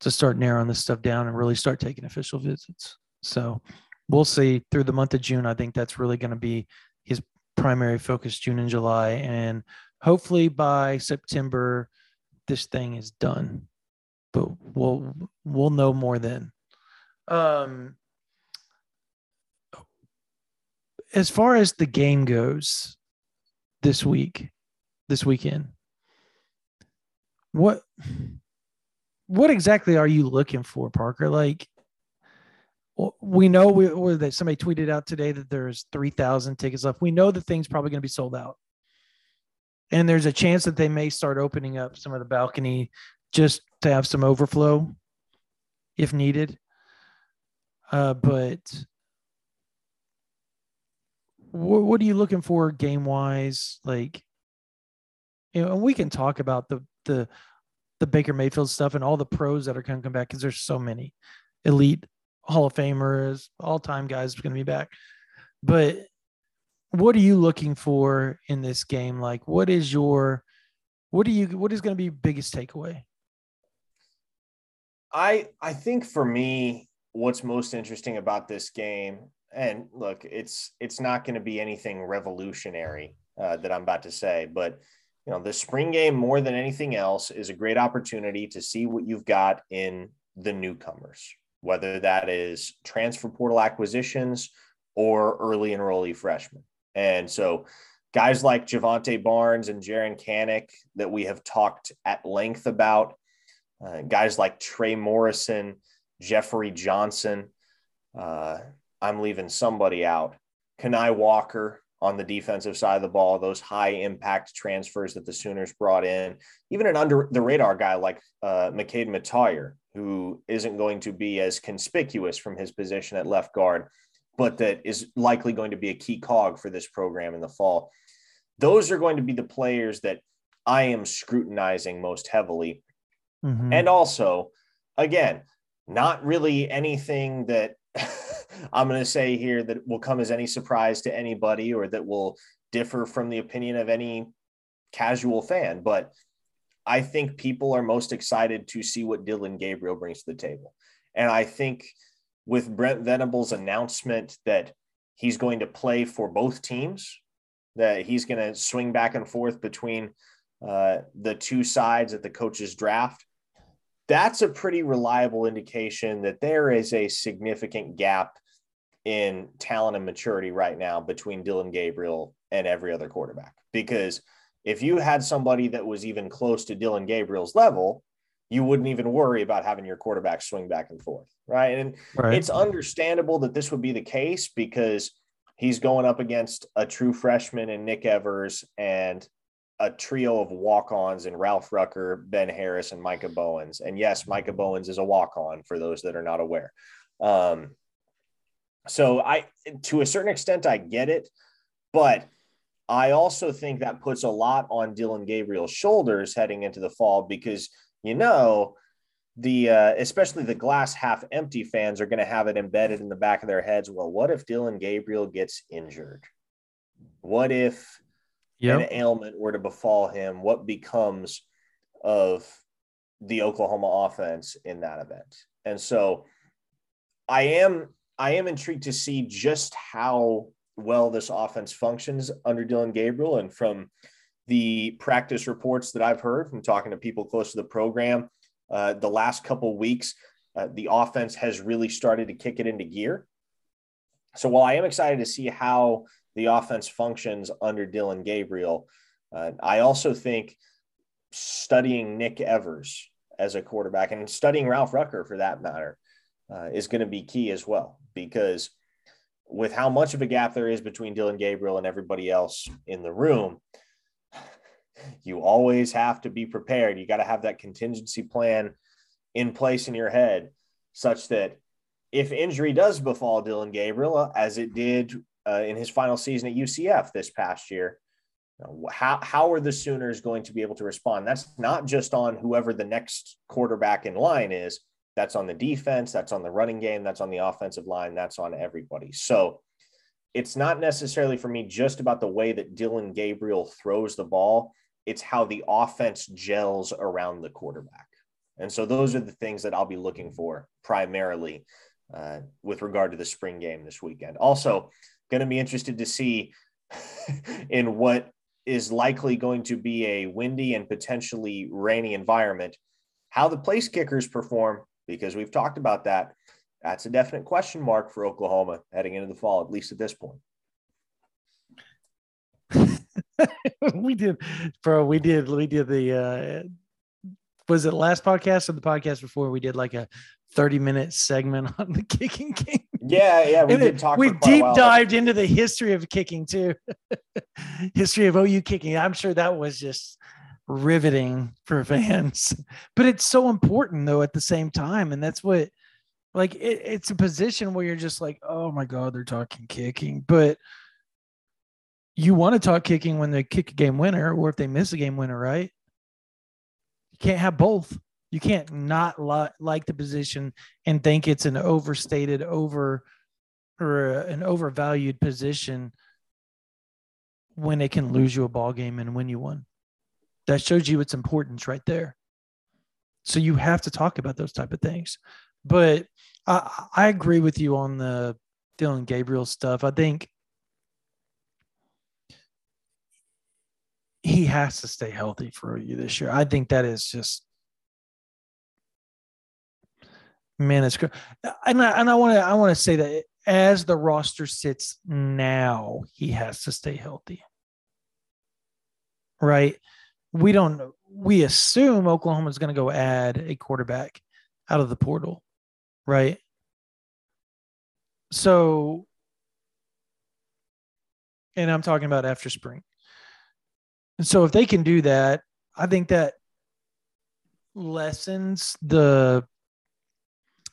to start narrowing this stuff down and really start taking official visits. So we'll see through the month of June. I think that's really going to be his primary focus, June and July. And hopefully by September, this thing is done. But we'll we'll know more then. Um as far as the game goes this week, this weekend, what what exactly are you looking for, Parker? Like, we know we, that somebody tweeted out today that there's 3,000 tickets left. We know the thing's probably going to be sold out. And there's a chance that they may start opening up some of the balcony just to have some overflow if needed. Uh, but what, what are you looking for game wise? Like, you know, and we can talk about the the the Baker Mayfield stuff and all the pros that are going to come back because there's so many elite Hall of Famers, all time guys going to be back. But what are you looking for in this game? Like, what is your what do you what is going to be biggest takeaway? I I think for me, what's most interesting about this game, and look, it's it's not going to be anything revolutionary uh, that I'm about to say, but you know, the spring game more than anything else is a great opportunity to see what you've got in the newcomers, whether that is transfer portal acquisitions or early enrollee freshmen. And so guys like Jovantae Barnes and Jaren Kanak that we have talked at length about, uh, guys like Trey Morrison, Jeffrey Johnson, uh, I'm leaving somebody out. Kani Walker, on the defensive side of the ball, those high impact transfers that the Sooners brought in, even an under the radar guy like uh, McKade Mettauer, who isn't going to be as conspicuous from his position at left guard, but that is likely going to be a key cog for this program in the fall. Those are going to be the players that I am scrutinizing most heavily. Mm-hmm. And also, again, not really anything that I'm going to say here that will come as any surprise to anybody or that will differ from the opinion of any casual fan. But I think people are most excited to see what Dillon Gabriel brings to the table. And I think with Brent Venables' announcement that he's going to play for both teams, that he's going to swing back and forth between uh, the two sides at the coach's draft, that's a pretty reliable indication that there is a significant gap in talent and maturity right now between Dillon Gabriel and every other quarterback. Because if you had somebody that was even close to Dillon Gabriel's level, you wouldn't even worry about having your quarterback swing back and forth. Right. And right. it's understandable that this would be the case because he's going up against a true freshman in Nick Evers and a trio of walk-ons in Ralph Rucker, Ben Harris, and Micah Bowens. And yes, Micah Bowens is a walk-on for those that are not aware. Um, so I, to a certain extent, I get it, but I also think that puts a lot on Dillon Gabriel's shoulders heading into the fall because you know the uh, especially the glass half empty fans are going to have it embedded in the back of their heads. Well, what if Dillon Gabriel gets injured? What if yep. an ailment were to befall him? What becomes of the Oklahoma offense in that event? And so I am I am intrigued to see just how well this offense functions under Dillon Gabriel. And from the practice reports that I've heard from talking to people close to the program, uh, the last couple weeks, uh, the offense has really started to kick it into gear. So while I am excited to see how the offense functions under Dillon Gabriel, uh, I also think studying Nick Evers as a quarterback and studying Ralph Rucker for that matter uh, is going to be key as well because with how much of a gap there is between Dillon Gabriel and everybody else in the room, you always have to be prepared. You got to have that contingency plan in place in your head such that if injury does befall Dillon Gabriel, uh, as it did uh, in his final season at UCF this past year, how, how are the Sooners going to be able to respond? That's not just on whoever the next quarterback in line is, that's on the defense, that's on the running game, that's on the offensive line, that's on everybody. So it's not necessarily for me just about the way that Dillon Gabriel throws the ball, it's how the offense gels around the quarterback. And so those are the things that I'll be looking for primarily uh, with regard to the spring game this weekend. Also, going to be interested to see in what is likely going to be a windy and potentially rainy environment how the place kickers perform because we've talked about that. That's a definite question mark for Oklahoma heading into the fall, at least at this point. we did, bro. We did. We did the. uh Was it last podcast or the podcast before? We did like a thirty-minute segment on the kicking game. Yeah, yeah, we did talk. we deep dived into the history of kicking too. history of OU kicking. I'm sure that was just riveting for fans. But it's so important though at the same time. And that's what like it, it's a position where you're just like, oh my God, they're talking kicking. But you want to talk kicking when they kick a game winner or if they miss a game winner, right? You can't have both. You can't not li- like the position and think it's an overstated, over or an overvalued position when it can lose you a ball game and win you one. That shows you its importance right there. So you have to talk about those type of things. But I, I agree with you on the Dillon Gabriel stuff. I think he has to stay healthy for you this year. I think that is just man, it's good. And I, and I want to I want to say that as the roster sits now, he has to stay healthy. Right? We don't we assume Oklahoma's going to go add a quarterback out of the portal, right? So and I'm talking about after spring. And so if they can do that, I think that lessens the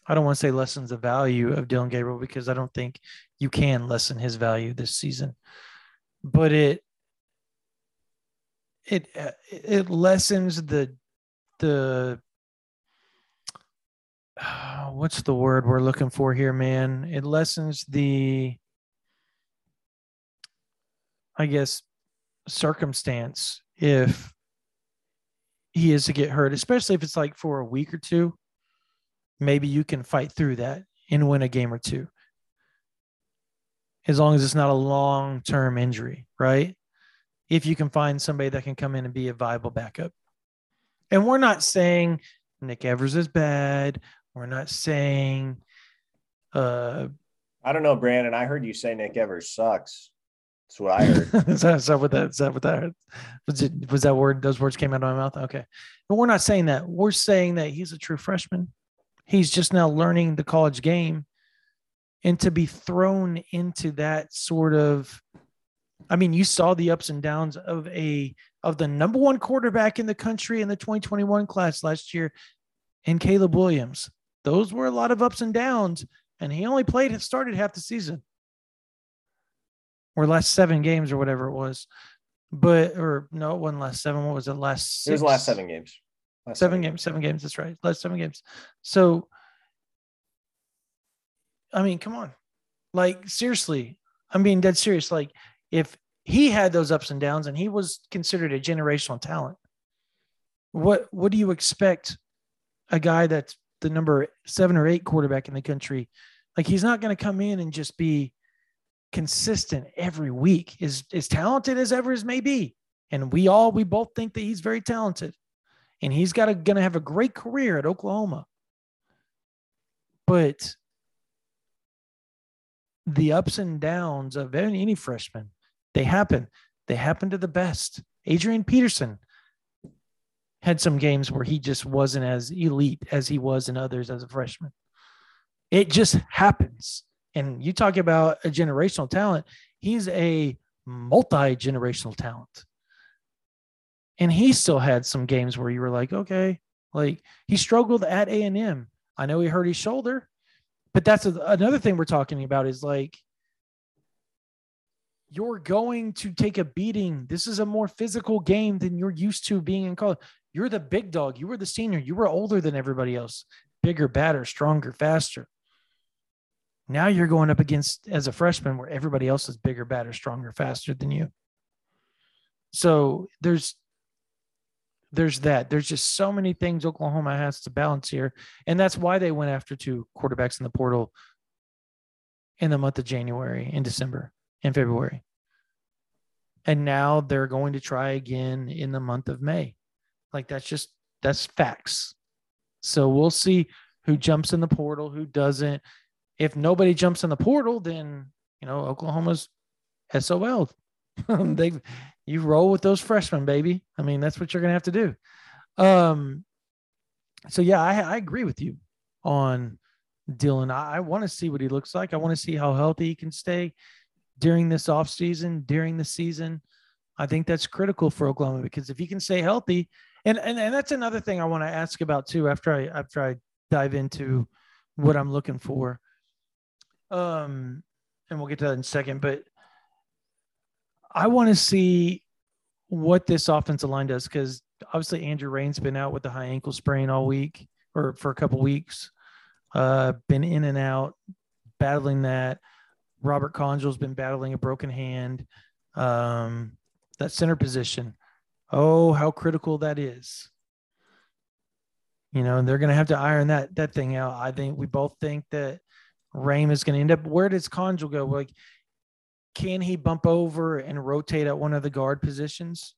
I don't want to say lessens the value of Dillon Gabriel because I don't think you can lessen his value this season. But it it uh, it lessens the the what's the word we're looking for here, man? It lessens the I guess circumstance if he is to get hurt, especially if it's like for a week or two maybe you can fight through that and win a game or two. As long as it's not a long term injury, right? If you can find somebody that can come in and be a viable backup. And we're not saying Nick Evers is bad. We're not saying uh I don't know, Brandon. I heard you say Nick Evers sucks. That's what I heard. is, that, is that what that is that what that was it was that word those words came out of my mouth? Okay. But we're not saying that. We're saying that he's a true freshman. He's just now learning the college game. And to be thrown into that sort of I mean, you saw the ups and downs of a of the number one quarterback in the country in the 2021 class last year in Caleb Williams. Those were a lot of ups and downs, and he only played started half the season or last seven games or whatever it was. But or no, it wasn't last seven. What was it? Last It was last seven games. Last seven games, seven games. That's right. Last seven games. So, I mean, come on. Like, seriously. I'm being dead serious. Like, if he had those ups and downs and he was considered a generational talent, what what do you expect a guy that's the number seven or eight quarterback in the country? Like, he's not going to come in and just be consistent every week. Is as talented as ever as may be. And we all we both think that he's very talented and he's got going to have a great career at Oklahoma. But the ups and downs of any, any freshman, they happen. They happen to the best. Adrian Peterson had some games where he just wasn't as elite as he was in others as a freshman. It just happens. And you talk about a generational talent, he's a multi generational talent and he still had some games where you were like, okay, like he struggled at A and M. I know he hurt his shoulder, but that's a, another thing we're talking about is like you're going to take a beating. This is a more physical game than you're used to being in college. You're the big dog. You were the senior. You were older than everybody else, bigger, badder, stronger, faster. Now you're going up against as a freshman where everybody else is bigger, badder, stronger, faster than you. So there's there's that. There's just so many things Oklahoma has to balance here. And that's why they went after two quarterbacks in the portal in the month of January and December and February. And now they're going to try again in the month of May. Like that's just that's facts. So we'll see who jumps in the portal, who doesn't. If nobody jumps in the portal, then you know Oklahoma's SOL. they you roll with those freshmen, baby. I mean, that's what you're gonna have to do. Um, so yeah, I, I agree with you on Dillon. I, I want to see what he looks like. I want to see how healthy he can stay during this off season, during the season. I think that's critical for Oklahoma because if he can stay healthy, and and, and that's another thing I want to ask about too after I after I dive into what I'm looking for. Um, and we'll get to that in a second, but I want to see what this offensive line does because obviously Andrew Raym's been out with the high ankle sprain all week or for a couple weeks. Uh, been in and out, battling that. Robert Congel's been battling a broken hand. Um, that center position. Oh, how critical that is. You know, they're going to have to iron that that thing out. I think we both think that Rain is going to end up. Where does Conjol go? Like, can he bump over and rotate at one of the guard positions?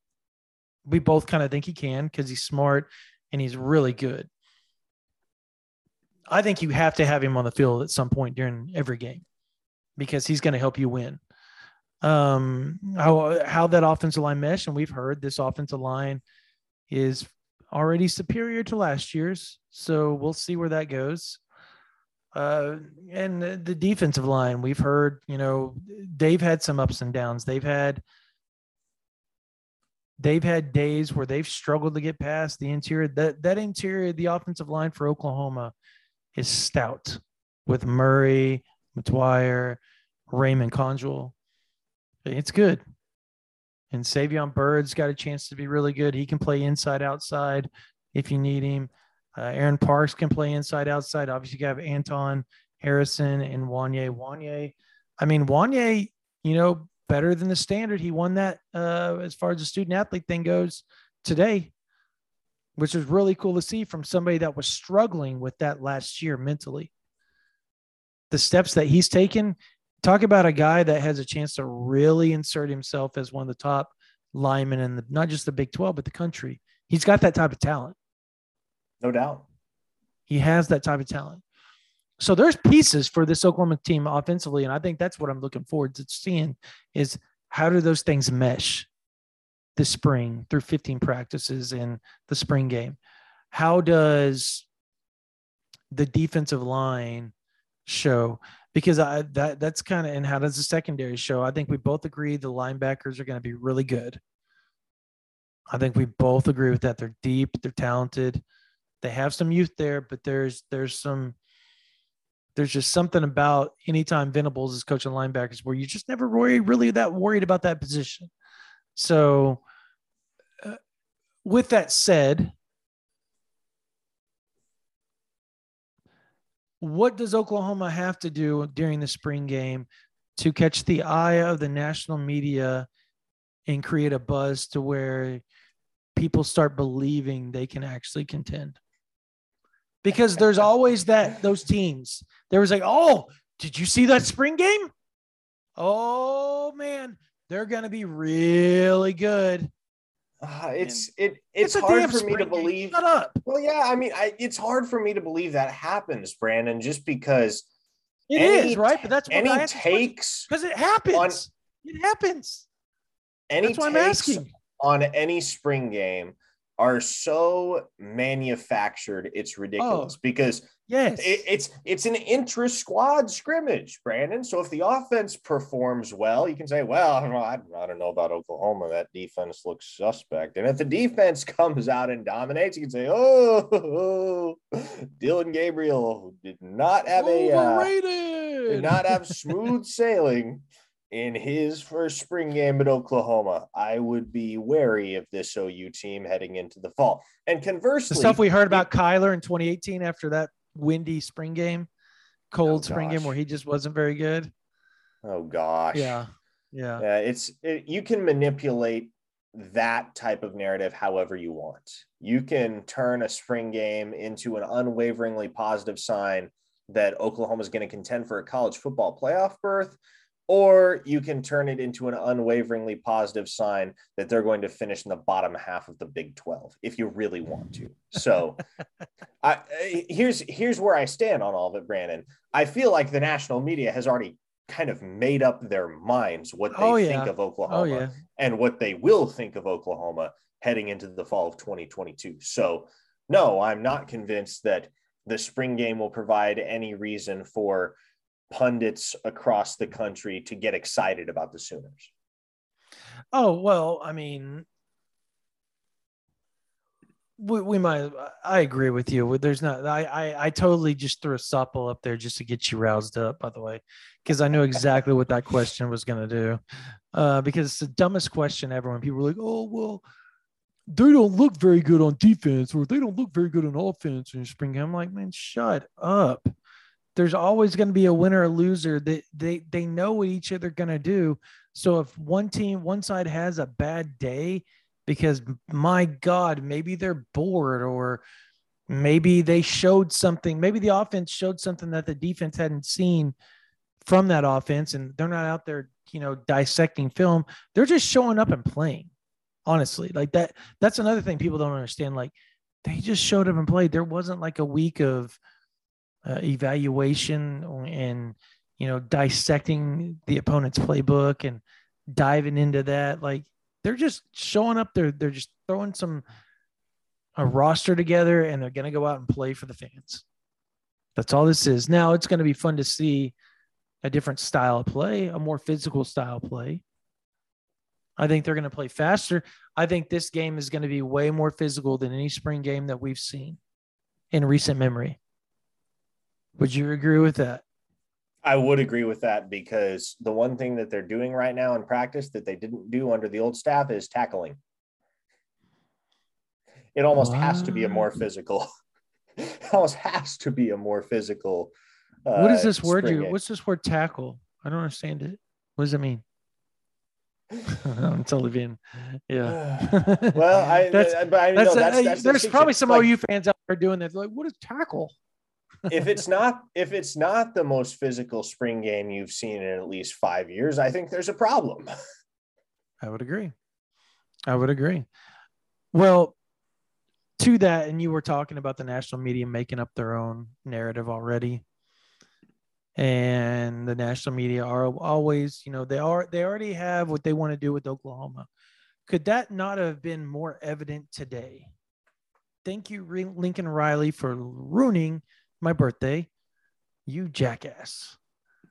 We both kind of think he can because he's smart and he's really good. I think you have to have him on the field at some point during every game because he's going to help you win. Um, how how that offensive line mesh, and we've heard this offensive line is already superior to last year's, so we'll see where that goes. Uh, and the, defensive line, we've heard, you know, they've had some ups and downs. They've had they've had days where they've struggled to get past the interior. That that interior, the offensive line for Oklahoma is stout with Murray, McGuire, Raymond Congel. It's good. And Savion Byrd's got a chance to be really good. He can play inside, outside if you need him. Uh, Aaron Parks can play inside, outside. Obviously, you have Anton Harrison and Wanya. Wanya, I mean, Wanya, you know, better than the standard. He won that uh, as far as the student athlete thing goes today, which was really cool to see from somebody that was struggling with that last year mentally. The steps that he's taken talk about a guy that has a chance to really insert himself as one of the top linemen in the, not just the Big 12, but the country. He's got that type of talent. No doubt. He has that type of talent. So there's pieces for this Oklahoma team offensively. And I think that's what I'm looking forward to seeing is how do those things mesh this spring through 15 practices in the spring game? How does the defensive line show? because I that that's kind of and how does the secondary show? I think we both agree the linebackers are going to be really good. I think we both agree with that. They're deep, they're talented, they have some youth there, but there's there's some there's just something about anytime Venables is coaching linebackers where you just never really really that worried about that position. So, uh, with that said, what does Oklahoma have to do during the spring game to catch the eye of the national media and create a buzz to where people start believing they can actually contend? Because there's always that those teams. There was like, oh, did you see that spring game? Oh man, they're gonna be really good. Uh, it's it it's, it's hard for me to believe. Shut up. Well, yeah, I mean, I, it's hard for me to believe that happens, Brandon, just because it is right. But that's what any takes because it happens. On, it happens. Any that's why I'm asking on any spring game are so manufactured it's ridiculous oh, because yes. it, it's it's an intra squad scrimmage brandon. So if the offense performs well you can say well I don't, I don't know about oklahoma. That defense looks suspect. And if the defense comes out and dominates you can say oh, dillon gabriel did not have Overrated. a uh, did not have smooth sailing in his first spring game at Oklahoma, I would be wary of this OU team heading into the fall. And conversely, the stuff we heard about Kyler in 2018 after that windy spring game, cold oh, spring game where he just wasn't very good. Oh gosh. Yeah. Yeah. Yeah. It's it, you can manipulate that type of narrative however you want. You can turn a spring game into an unwaveringly positive sign that Oklahoma is going to contend for a college football playoff berth or you can turn it into an unwaveringly positive sign that they're going to finish in the bottom half of the Big 12 if you really want to. So I, here's here's where I stand on all of it, Brandon. I feel like the national media has already kind of made up their minds what they Oh, think yeah. of Oklahoma Oh yeah. and what they will think of Oklahoma heading into the fall of 2022. So, no, I'm not convinced that the spring game will provide any reason for pundits across the country to get excited about the Sooners. Oh well, I mean, we, we might. I agree with you. There's not. I, I I totally just threw a softball up there just to get you roused up. By the way, because I knew exactly what that question was going to do. Uh, because it's the dumbest question ever. When people are like, "Oh well, they don't look very good on defense, or they don't look very good on offense in spring game," I'm like, man, shut up. There's always going to be a winner or loser. They they they know what each other going to do. So if one team, one side has a bad day, because my God, maybe they're bored or maybe they showed something, maybe the offense showed something that the defense hadn't seen from that offense, and they're not out there, you know, dissecting film. They're just showing up and playing. Honestly, like that. That's another thing people don't understand. Like they just showed up and played. There wasn't like a week of uh, evaluation and you know dissecting the opponent's playbook and diving into that. Like they're just showing up there. They're just throwing some a roster together and they're going to go out and play for the fans. That's all this is. Now it's going to be fun to see a different style of play a more physical style play. I think they're going to play faster. I think this game is going to be way more physical than any spring game that we've seen in recent memory would you agree with that I would agree with that because the one thing that they're doing right now in practice that they didn't do under the old staff is tackling. It almost has to be a more physical. it almost has to be a more physical. Uh, what is this word you what's this word tackle i don't understand it what does it mean i'm totally being yeah well, I, that's, I, but I know that's, that's, uh, that's the there's probably some distinction. OU fans out there doing that. They're like, what is tackle? If it's not if it's not the most physical spring game you've seen in at least five years, I think there's a problem. I would agree. I would agree. Well, to that, and you were talking about the national media making up their own narrative already. And the national media are always, you know, they are they already have what they want to do with Oklahoma. Could that not have been more evident today? Thank you, Lincoln Riley, for ruining my birthday. You jackass.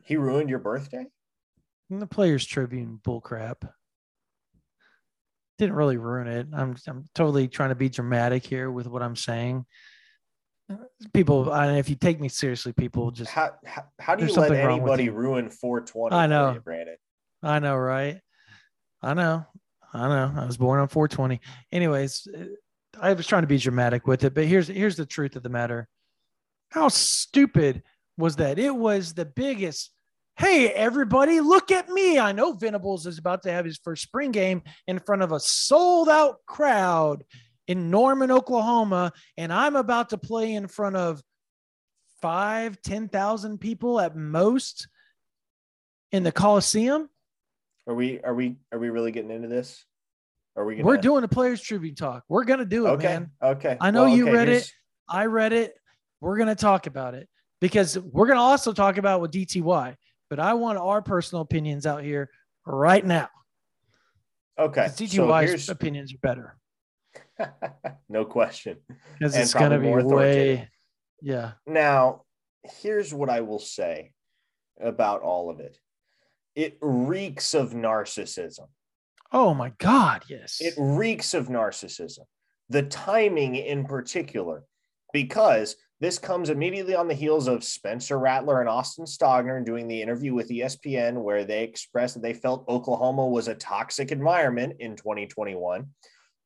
He ruined your birthday. And the Players Tribune bullcrap. Didn't really ruin it. I'm I'm totally trying to be dramatic here with what I'm saying. People, I, if you take me seriously, people just How how, how do you let something wrong with anybody you. ruin 420? I know. you, Brandon. I know, right? I know. I know. I was born on 420. Anyways, I was trying to be dramatic with it, but here's here's the truth of the matter. How stupid was that? It was the biggest. Hey, everybody, look at me. I know Venables is about to have his first spring game in front of a sold out crowd in Norman, Oklahoma, and I'm about to play in front of five, 10,000 people at most in the Coliseum. Are we are we are we really getting into this? Are we gonna We're doing a players tribute talk. We're gonna do it, okay? man. Okay. I know Well, you okay, read here's- it. I read it. We're gonna talk about it because we're gonna also talk about with DTY. But I want our personal opinions out here right now. Okay. DTY's here's opinions are better no question. because it's gonna probably be way, yeah. Now, here's what I will say about all of it. It reeks of narcissism. Oh my God, yes. It reeks of narcissism. The timing in particular, because this comes immediately on the heels of Spencer Rattler and Austin Stogner doing the interview with ESPN, where they expressed that they felt Oklahoma was a toxic environment in 2021.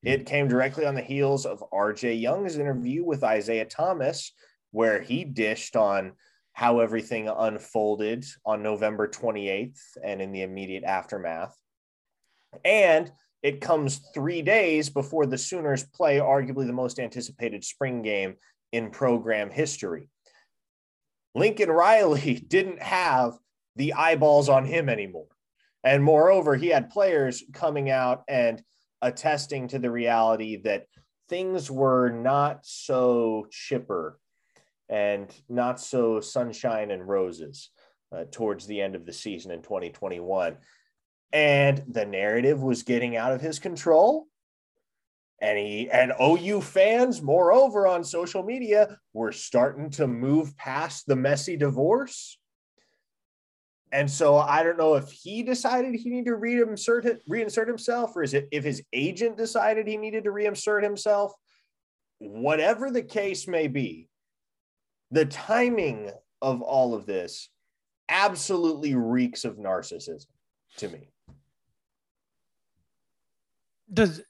It came directly on the heels of RJ Young's interview with Isaiah Thomas, where he dished on how everything unfolded on November 28th and in the immediate aftermath. And it comes three days before the Sooners play arguably the most anticipated spring game in program history. Lincoln Riley didn't have the eyeballs on him anymore. And moreover, he had players coming out and attesting to the reality that things were not so chipper and not so sunshine and roses uh, towards the end of the season in 2021. And the narrative was getting out of his control. And he and OU fans, moreover, on social media, were starting to move past the messy divorce. And so I don't know if he decided he needed to reinsert reinsert himself, or is it if his agent decided he needed to reinsert himself? Whatever the case may be, the timing of all of this absolutely reeks of narcissism to me. Does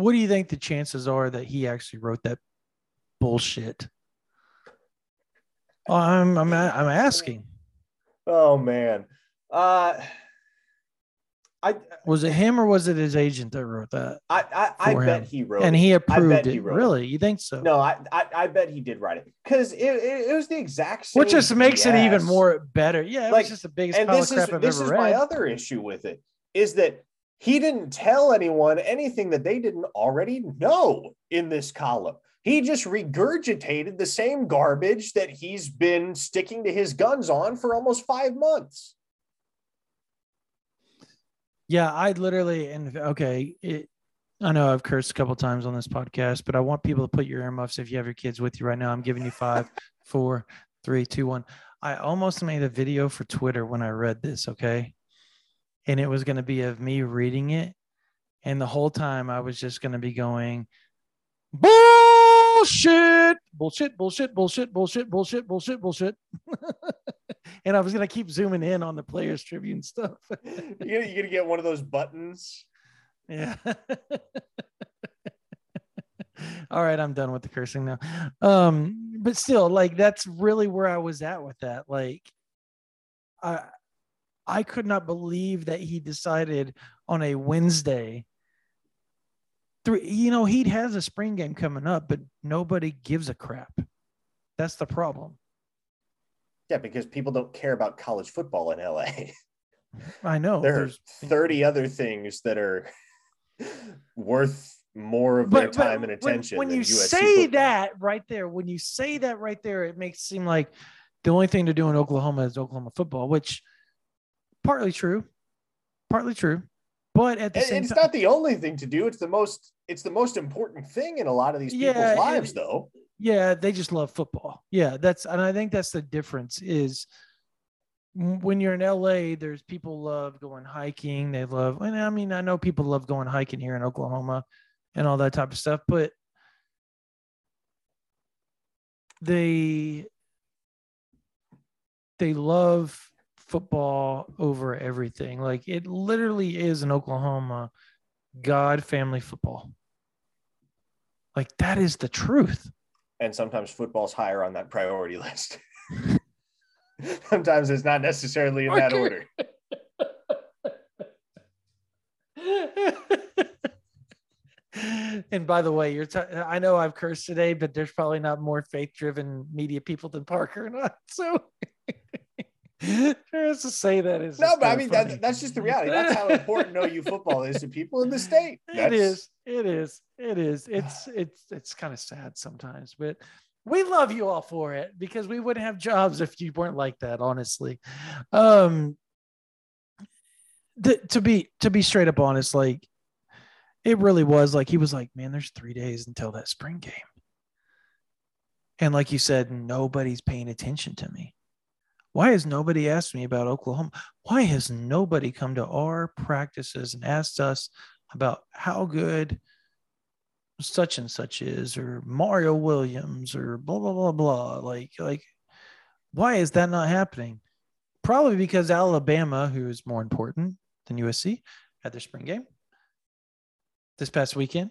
what do you think the chances are that he actually wrote that bullshit? I'm I'm I'm asking. Oh man. Uh I Was it him or was it his agent that wrote that? I I, I bet he wrote And it. he I approved bet it. he really? You think so? No, I, I I bet he did write it because it, it, it was the exact same. Which just makes it even more better. Yeah, it Like, was just the biggest And this is I've this is read. my other issue with it is that he didn't tell anyone anything that they didn't already know in this column. He just regurgitated the same garbage that he's been sticking to his guns on for almost five months. Yeah, I literally and okay, it, I know I've cursed a couple times on this podcast, but I want people to put your earmuffs if you have your kids with you right now. I'm giving you five, four, three, two, one. I almost made a video for Twitter when I read this, okay? And it was going to be of me reading it. And the whole time I was just going to be going, bullshit, bullshit, bullshit, bullshit, bullshit, bullshit, bullshit, bullshit. and I was going to keep zooming in on the Players Tribune stuff. You're you're gonna get one of those buttons. Yeah. All right, I'm done with the cursing now. Um, but still, like that's really where I was at with that. Like, I I could not believe that he decided on a Wednesday. Three, you know, he has a spring game coming up, but nobody gives a crap. That's the problem. Yeah, because people don't care about college football in LA. I know. there are there's- 30 other things that are worth more of their time and attention. When, than you USC say football. that right there, when you say that right there, it makes it seem like the only thing to do in Oklahoma is Oklahoma football, which partly true, partly true, but at the And same it's time, not the only thing to do. It's the most. It's the most important thing in a lot of these people's Yeah, lives, it- though. yeah, they just love football. Yeah, that's and I think that's the difference is when you're in LA, there's people love going hiking. They love, and I mean, I know people love going hiking here in Oklahoma and all that type of stuff, but they they love football over everything. Like it literally is in Oklahoma, God family football. Like that is the truth. And sometimes football's higher on that priority list. sometimes it's not necessarily in that order. and by the way, you're t- I know I've cursed today, but there's probably not more faith driven media people than Parker and I. So just to say that is No, but I mean that, that's just the reality. That's how important OU football is to people in the state. It That's- is. It is. It is. It's it's it's kind of sad sometimes, but we love you all for it because we wouldn't have jobs if you weren't like that, honestly. Um th- to be to be straight up honest, like it really was like he was like, Man, there's three days until that spring game. And like you said, nobody's paying attention to me. Why has nobody asked me about Oklahoma? Why has nobody come to our practices and asked us about how good such and such is or Mario Williams or blah blah blah blah? Like like why is that not happening? Probably because Alabama who is more important than USC had their spring game this past weekend.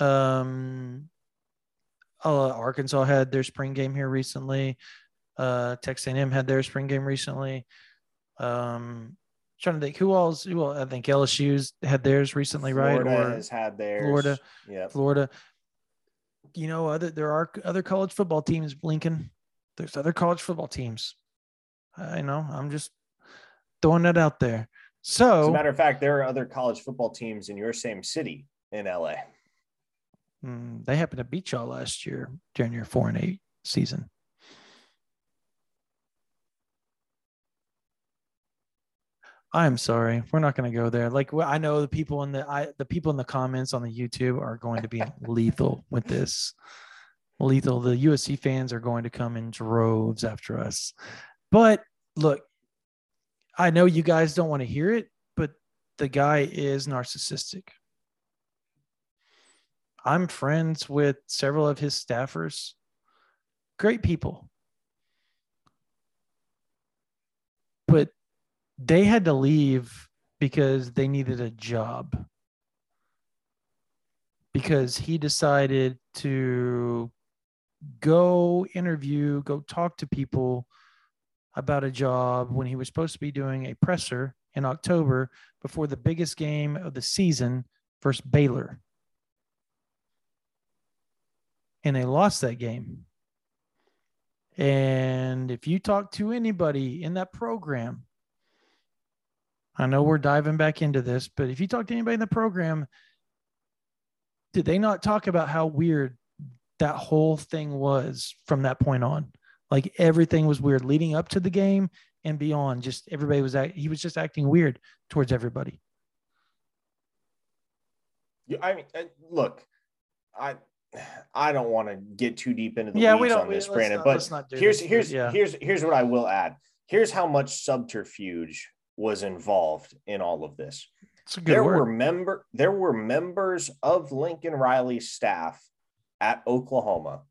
Um uh, Arkansas had their spring game here recently uh Texas A&M had their spring game recently um trying to think who else who else, I think LSU's had theirs recently right Florida or has had theirs. Florida. Yeah. Florida. You know, other there are other college football teams, Lincoln. There's other college football teams. I know. I'm just throwing that out there. So, As a matter of fact, there are other college football teams in your same city in LA. mm, they happened to beat y'all last year during your four and eight season. I'm sorry. We're not going to go there. Like I know the people in the I the people in the comments on the YouTube are going to be lethal with this. Lethal. The USC fans are going to come in droves after us. But look, I know you guys don't want to hear it, but the guy is narcissistic. I'm friends with several of his staffers. Great people. But they had to leave because they needed a job. Because he decided to go interview, go talk to people about a job when he was supposed to be doing a presser in October before the biggest game of the season versus Baylor. And they lost that game. And if you talk to anybody in that program, I know we're diving back into this, but if you talk to anybody in the program, did they not talk about how weird that whole thing was from that point on? Like everything was weird leading up to the game and beyond. Just everybody was act- he was just acting weird towards everybody. You- I mean, uh, look, I I don't want to get too deep into the Yeah, we weeds don't- on this, Brandon. not- but here's this, here's yeah. here's here's what I will add. Here's how much subterfuge was involved in all of this. There word. were member there were members of Lincoln Riley's staff at Oklahoma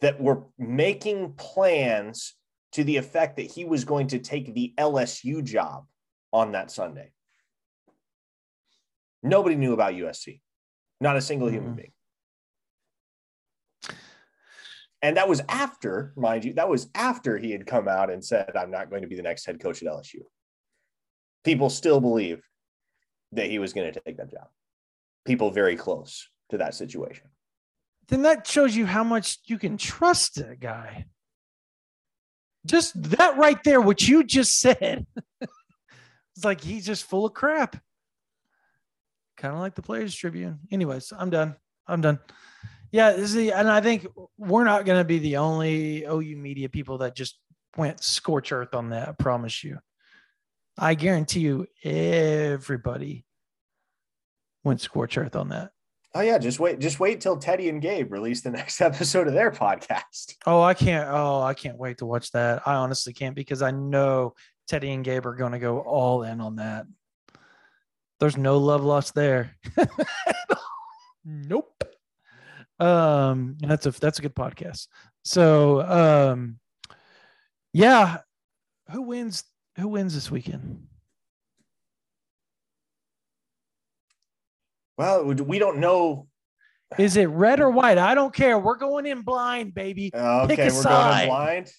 that were making plans to the effect that he was going to take the LSU job on that Sunday. Nobody knew about USC. Not a single human Mhm. being. And that was after, mind you, that was after he had come out and said, I'm not going to be the next head coach at LSU. People still believe that he was going to take that job. People very close to that situation. then that shows you how much you can trust a guy. Just that right there, what you just said. it's like he's just full of crap. Kind of like the Players Tribune. Anyways, I'm done. I'm done. Yeah, this is the, and I think we're not going to be the only OU media people that just went scorch earth on that. I promise you. I guarantee you, everybody went scorch earth on that. Oh yeah, just wait, just wait till Teddy and Gabe release the next episode of their podcast. Oh, I can't. Oh, I can't wait to watch that. I honestly can't because I know Teddy and Gabe are going to go all in on that. There's no love lost there. nope. Um, and that's a that's a good podcast. So, um, yeah, who wins? Who wins this weekend? Well, we don't know. Is it red or white? I don't care. We're going in blind, baby. Uh, Pick okay, a we're side. going in blind.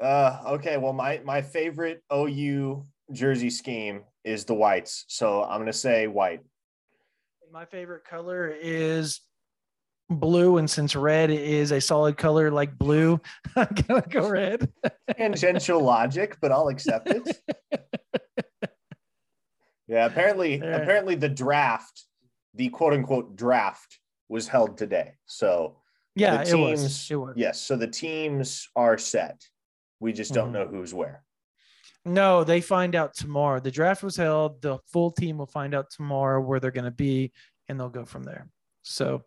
Uh, okay, well, my my favorite OU jersey scheme is the whites, so I'm gonna say white. My favorite color is blue, and since red is a solid color like blue, I'm gonna go red. Tangential logic, but I'll accept it. Yeah, apparently, There. apparently the draft, the quote unquote draft, was held today. So Yeah, the it was. teams, It was. yes. So the teams are set. We just don't Mhm. know who's where. No, they find out tomorrow. The draft was held. The full team will find out tomorrow where they're going to be, and they'll go from there. So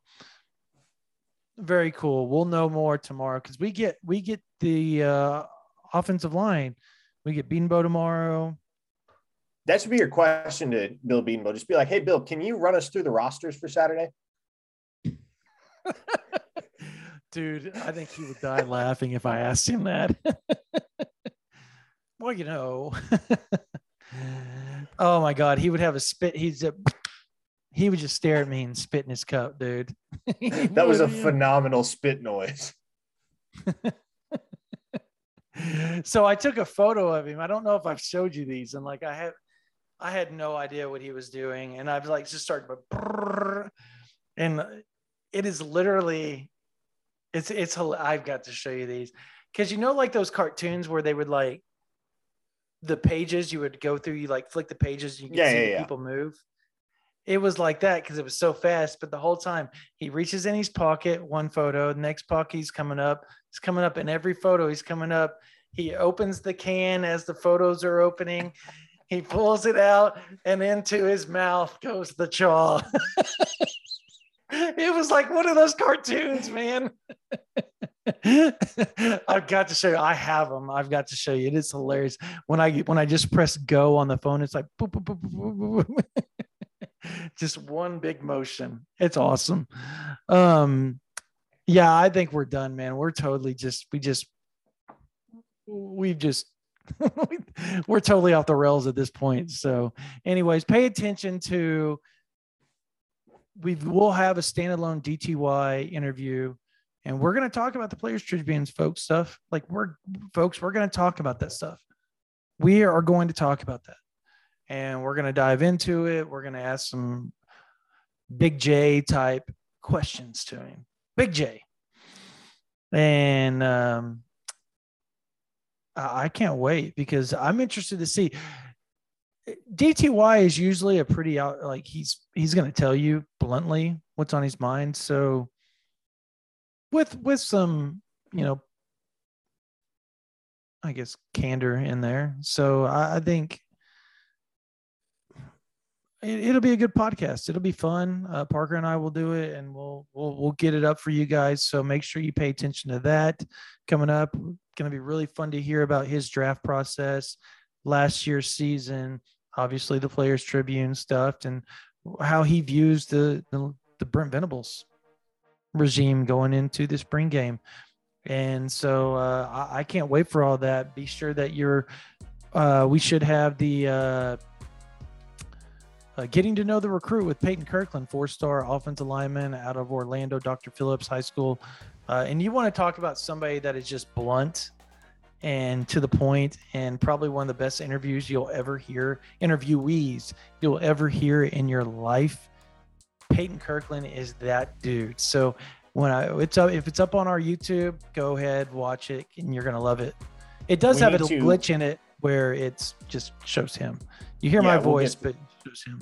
very cool. We'll know more tomorrow because we get we get the uh, offensive line. We get Bedenbaugh tomorrow. That should be your question to Bill Bedenbaugh. Just be like, hey, Bill, can you run us through the rosters for Saturday? Dude, I think he would die laughing if I asked him that. well, you know. oh my god, he would have a spit. He's a he would just stare at me and spit in his cup, dude. That was a phenomenal spit noise. so I took a photo of him. I don't know if I've showed you these, and like I had, I had no idea what he was doing, and I've like just started, to brrrr, and it is literally, it's it's. I've got to show you these because you know like those cartoons where they would like the pages you would go through, you like flick the pages, you can Yeah, see yeah, yeah. people move. It was like that because it was so fast, but the whole time he reaches in his pocket, one photo, next pocket he's coming up, he's coming up in every photo he's coming up He opens the can as the photos are opening. He pulls it out, and into his mouth goes the chaw. it was like one of those cartoons, man. I've got to show you. I have them. I've got to show you. It is hilarious. When I when I just press go on the phone, it's like boop, boop, boop, boop, boop, boop. just one big motion. It's awesome. Um, yeah, I think we're done, man. We're totally just we just we've just we're totally off the rails at this point. So, anyways, pay attention to we will have a standalone DTY interview and we're going to talk about the players tribunes folks stuff like we're folks we're going to talk about that stuff we are going to talk about that and we're going to dive into it. We're going to ask some big j type questions to him. Big j. And um i can't wait because i'm interested to see. Dty is usually a pretty out like he's he's going to tell you bluntly what's on his mind. So with with some you know i guess candor in there. So i, I think it, will be a good podcast it'll be fun uh, parker and i will do it and we'll we'll we'll get it up for you guys so make sure you pay attention to that coming up going to be really fun to hear about his draft process last year's season obviously the players tribune stuff and how he views the the, the brent venables regime going into the spring game. And so uh, I, I, can't wait for all that. Be sure that you're, uh, we should have the uh, getting to know the recruit with Peyton Kirkland, four star offensive lineman out of Orlando, Dr. Phillips High School. Uh, and you want to talk about somebody that is just blunt and to the point and probably one of the best interviews you'll ever hear interviewees you'll ever hear in your life Peyton Kirkland is that dude. So when I it's up if it's up on our YouTube, go ahead, watch it, and you're gonna love it. It does we have a to, glitch in it where it's just shows him. You hear yeah, my voice, we'll get, but shows him.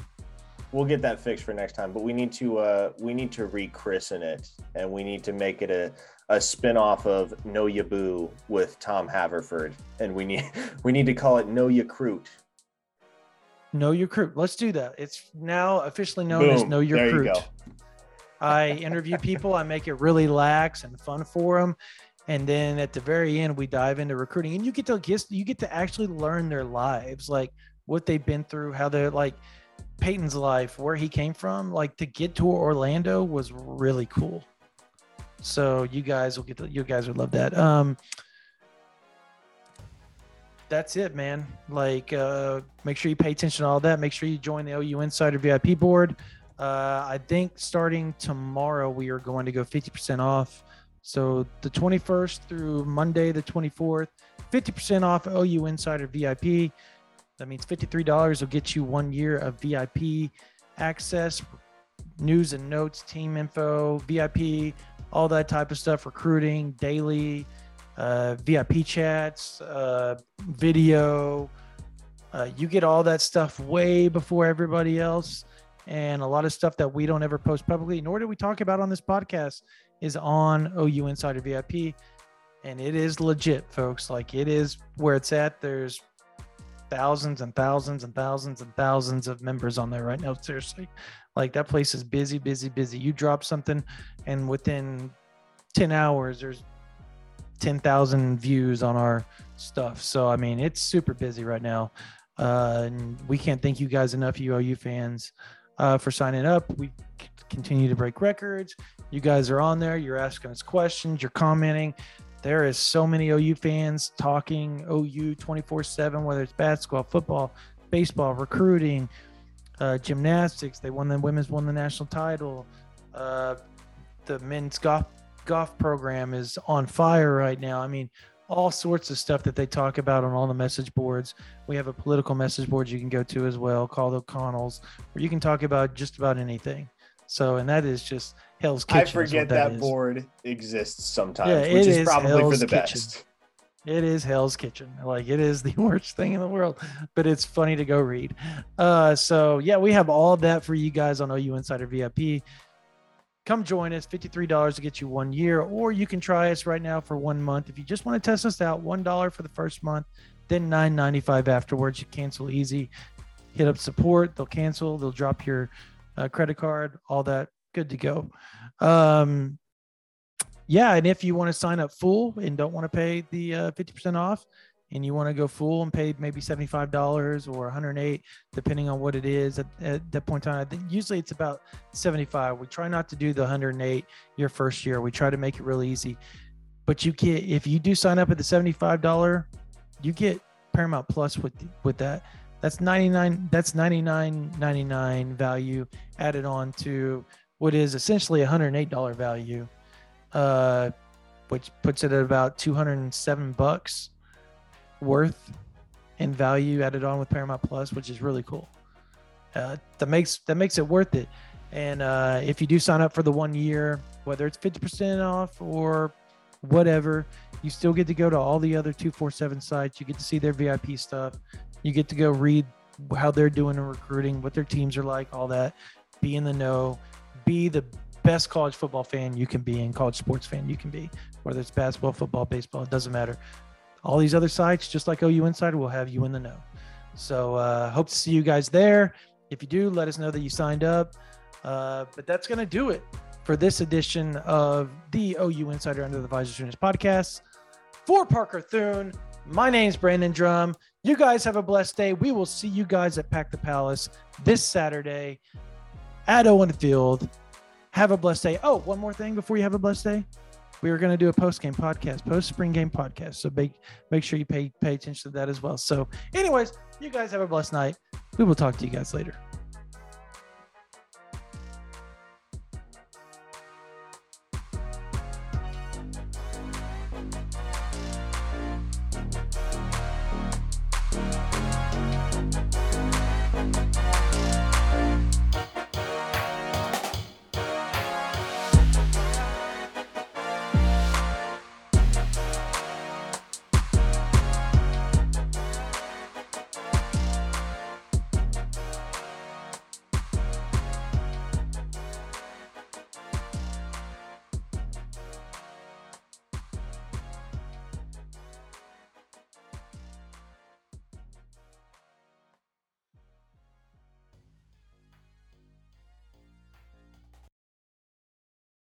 We'll get that fixed for next time, but we need to uh we need to rechristen it and we need to make it a a spin-off of Know Ya Boo with Tom Haverford. And we need we need to call it Know Ya Crute Know your crew. Let's do that. It's now officially known Boom. as Know Your Crew. I interview people. I make it really lax and fun for them, and then at the very end, we dive into recruiting, and you get to get you get to actually learn their lives, like what they've been through, how they're like Peyton's life, where he came from. Like to get to Orlando was really cool. So you guys will get to, you guys would love that. Um, that's it, man. Like, uh, make sure you pay attention to all that. Make sure you join the OU Insider VIP board. Uh, I think starting tomorrow, we are going to go 50% off. So the 21st through Monday, the 24th, 50% off OU Insider VIP. That means $53 will get you one year of VIP access, news and notes, team info, VIP, all that type of stuff, recruiting, daily uh, VIP chats, uh, video. Uh, you get all that stuff way before everybody else. And a lot of stuff that we don't ever post publicly, nor do we talk about on this podcast, is on OU Insider VIP. And it is legit, folks. Like it is where it's at. There's thousands and thousands and thousands and thousands of members on there right now. Seriously. Like that place is busy, busy, busy. You drop something, and within 10 hours, there's 10,000 views on our stuff. So, I mean, it's super busy right now. Uh, and we can't thank you guys enough, you OU fans, uh, for signing up. We continue to break records. You guys are on there. You're asking us questions. You're commenting. There is so many OU fans talking OU 24 7, whether it's basketball, football, baseball, recruiting, uh, gymnastics. They won the women's won the national title. Uh, the men's golf golf program is on fire right now. I mean, all sorts of stuff that they talk about on all the message boards. We have a political message board you can go to as well called O'Connell's, where you can talk about just about anything. So, and that is just Hell's Kitchen. I forget that, that board exists sometimes, yeah, which is, is probably Hell's for the Kitchen. best. It is Hell's Kitchen. Like it is the worst thing in the world, but it's funny to go read. Uh, so yeah, we have all that for you guys on OU Insider VIP come join us. $53 to get you one year, or you can try us right now for one month. If you just want to test us out, $1 for the first month, then $9.95 afterwards. You cancel easy. Hit up support. They'll cancel. They'll drop your uh, credit card, all that. Good to go. Um, yeah, and if you want to sign up full and don't want to pay the uh, 50% off, and you want to go full and pay maybe $75 or 108 depending on what it is at, at that point in time I think usually it's about 75 we try not to do the 108 your first year we try to make it really easy but you get if you do sign up at the $75 you get paramount plus with with that that's 99 that's 99.99 value added on to what is essentially a $108 value uh which puts it at about 207 bucks worth and value added on with Paramount Plus, which is really cool. Uh, that makes that makes it worth it. And uh, if you do sign up for the one year, whether it's 50% off or whatever, you still get to go to all the other 247 sites. You get to see their VIP stuff. You get to go read how they're doing in recruiting, what their teams are like, all that. Be in the know. Be the best college football fan you can be and college sports fan you can be, whether it's basketball, football, baseball, it doesn't matter all these other sites, just like OU Insider, will have you in the know. So uh, hope to see you guys there. If you do, let us know that you signed up. Uh, but that's going to do it for this edition of the OU Insider Under the Visor Sooners podcast. For Parker Thune, my name's Brandon Drum. You guys have a blessed day. We will see you guys at Pack the Palace this Saturday at Owen Field. Have a blessed day. Oh, one more thing before you have a blessed day we are going to do a post game podcast, post spring game podcast. So make make sure you pay pay attention to that as well. So, anyways, you guys have a blessed night. We will talk to you guys later.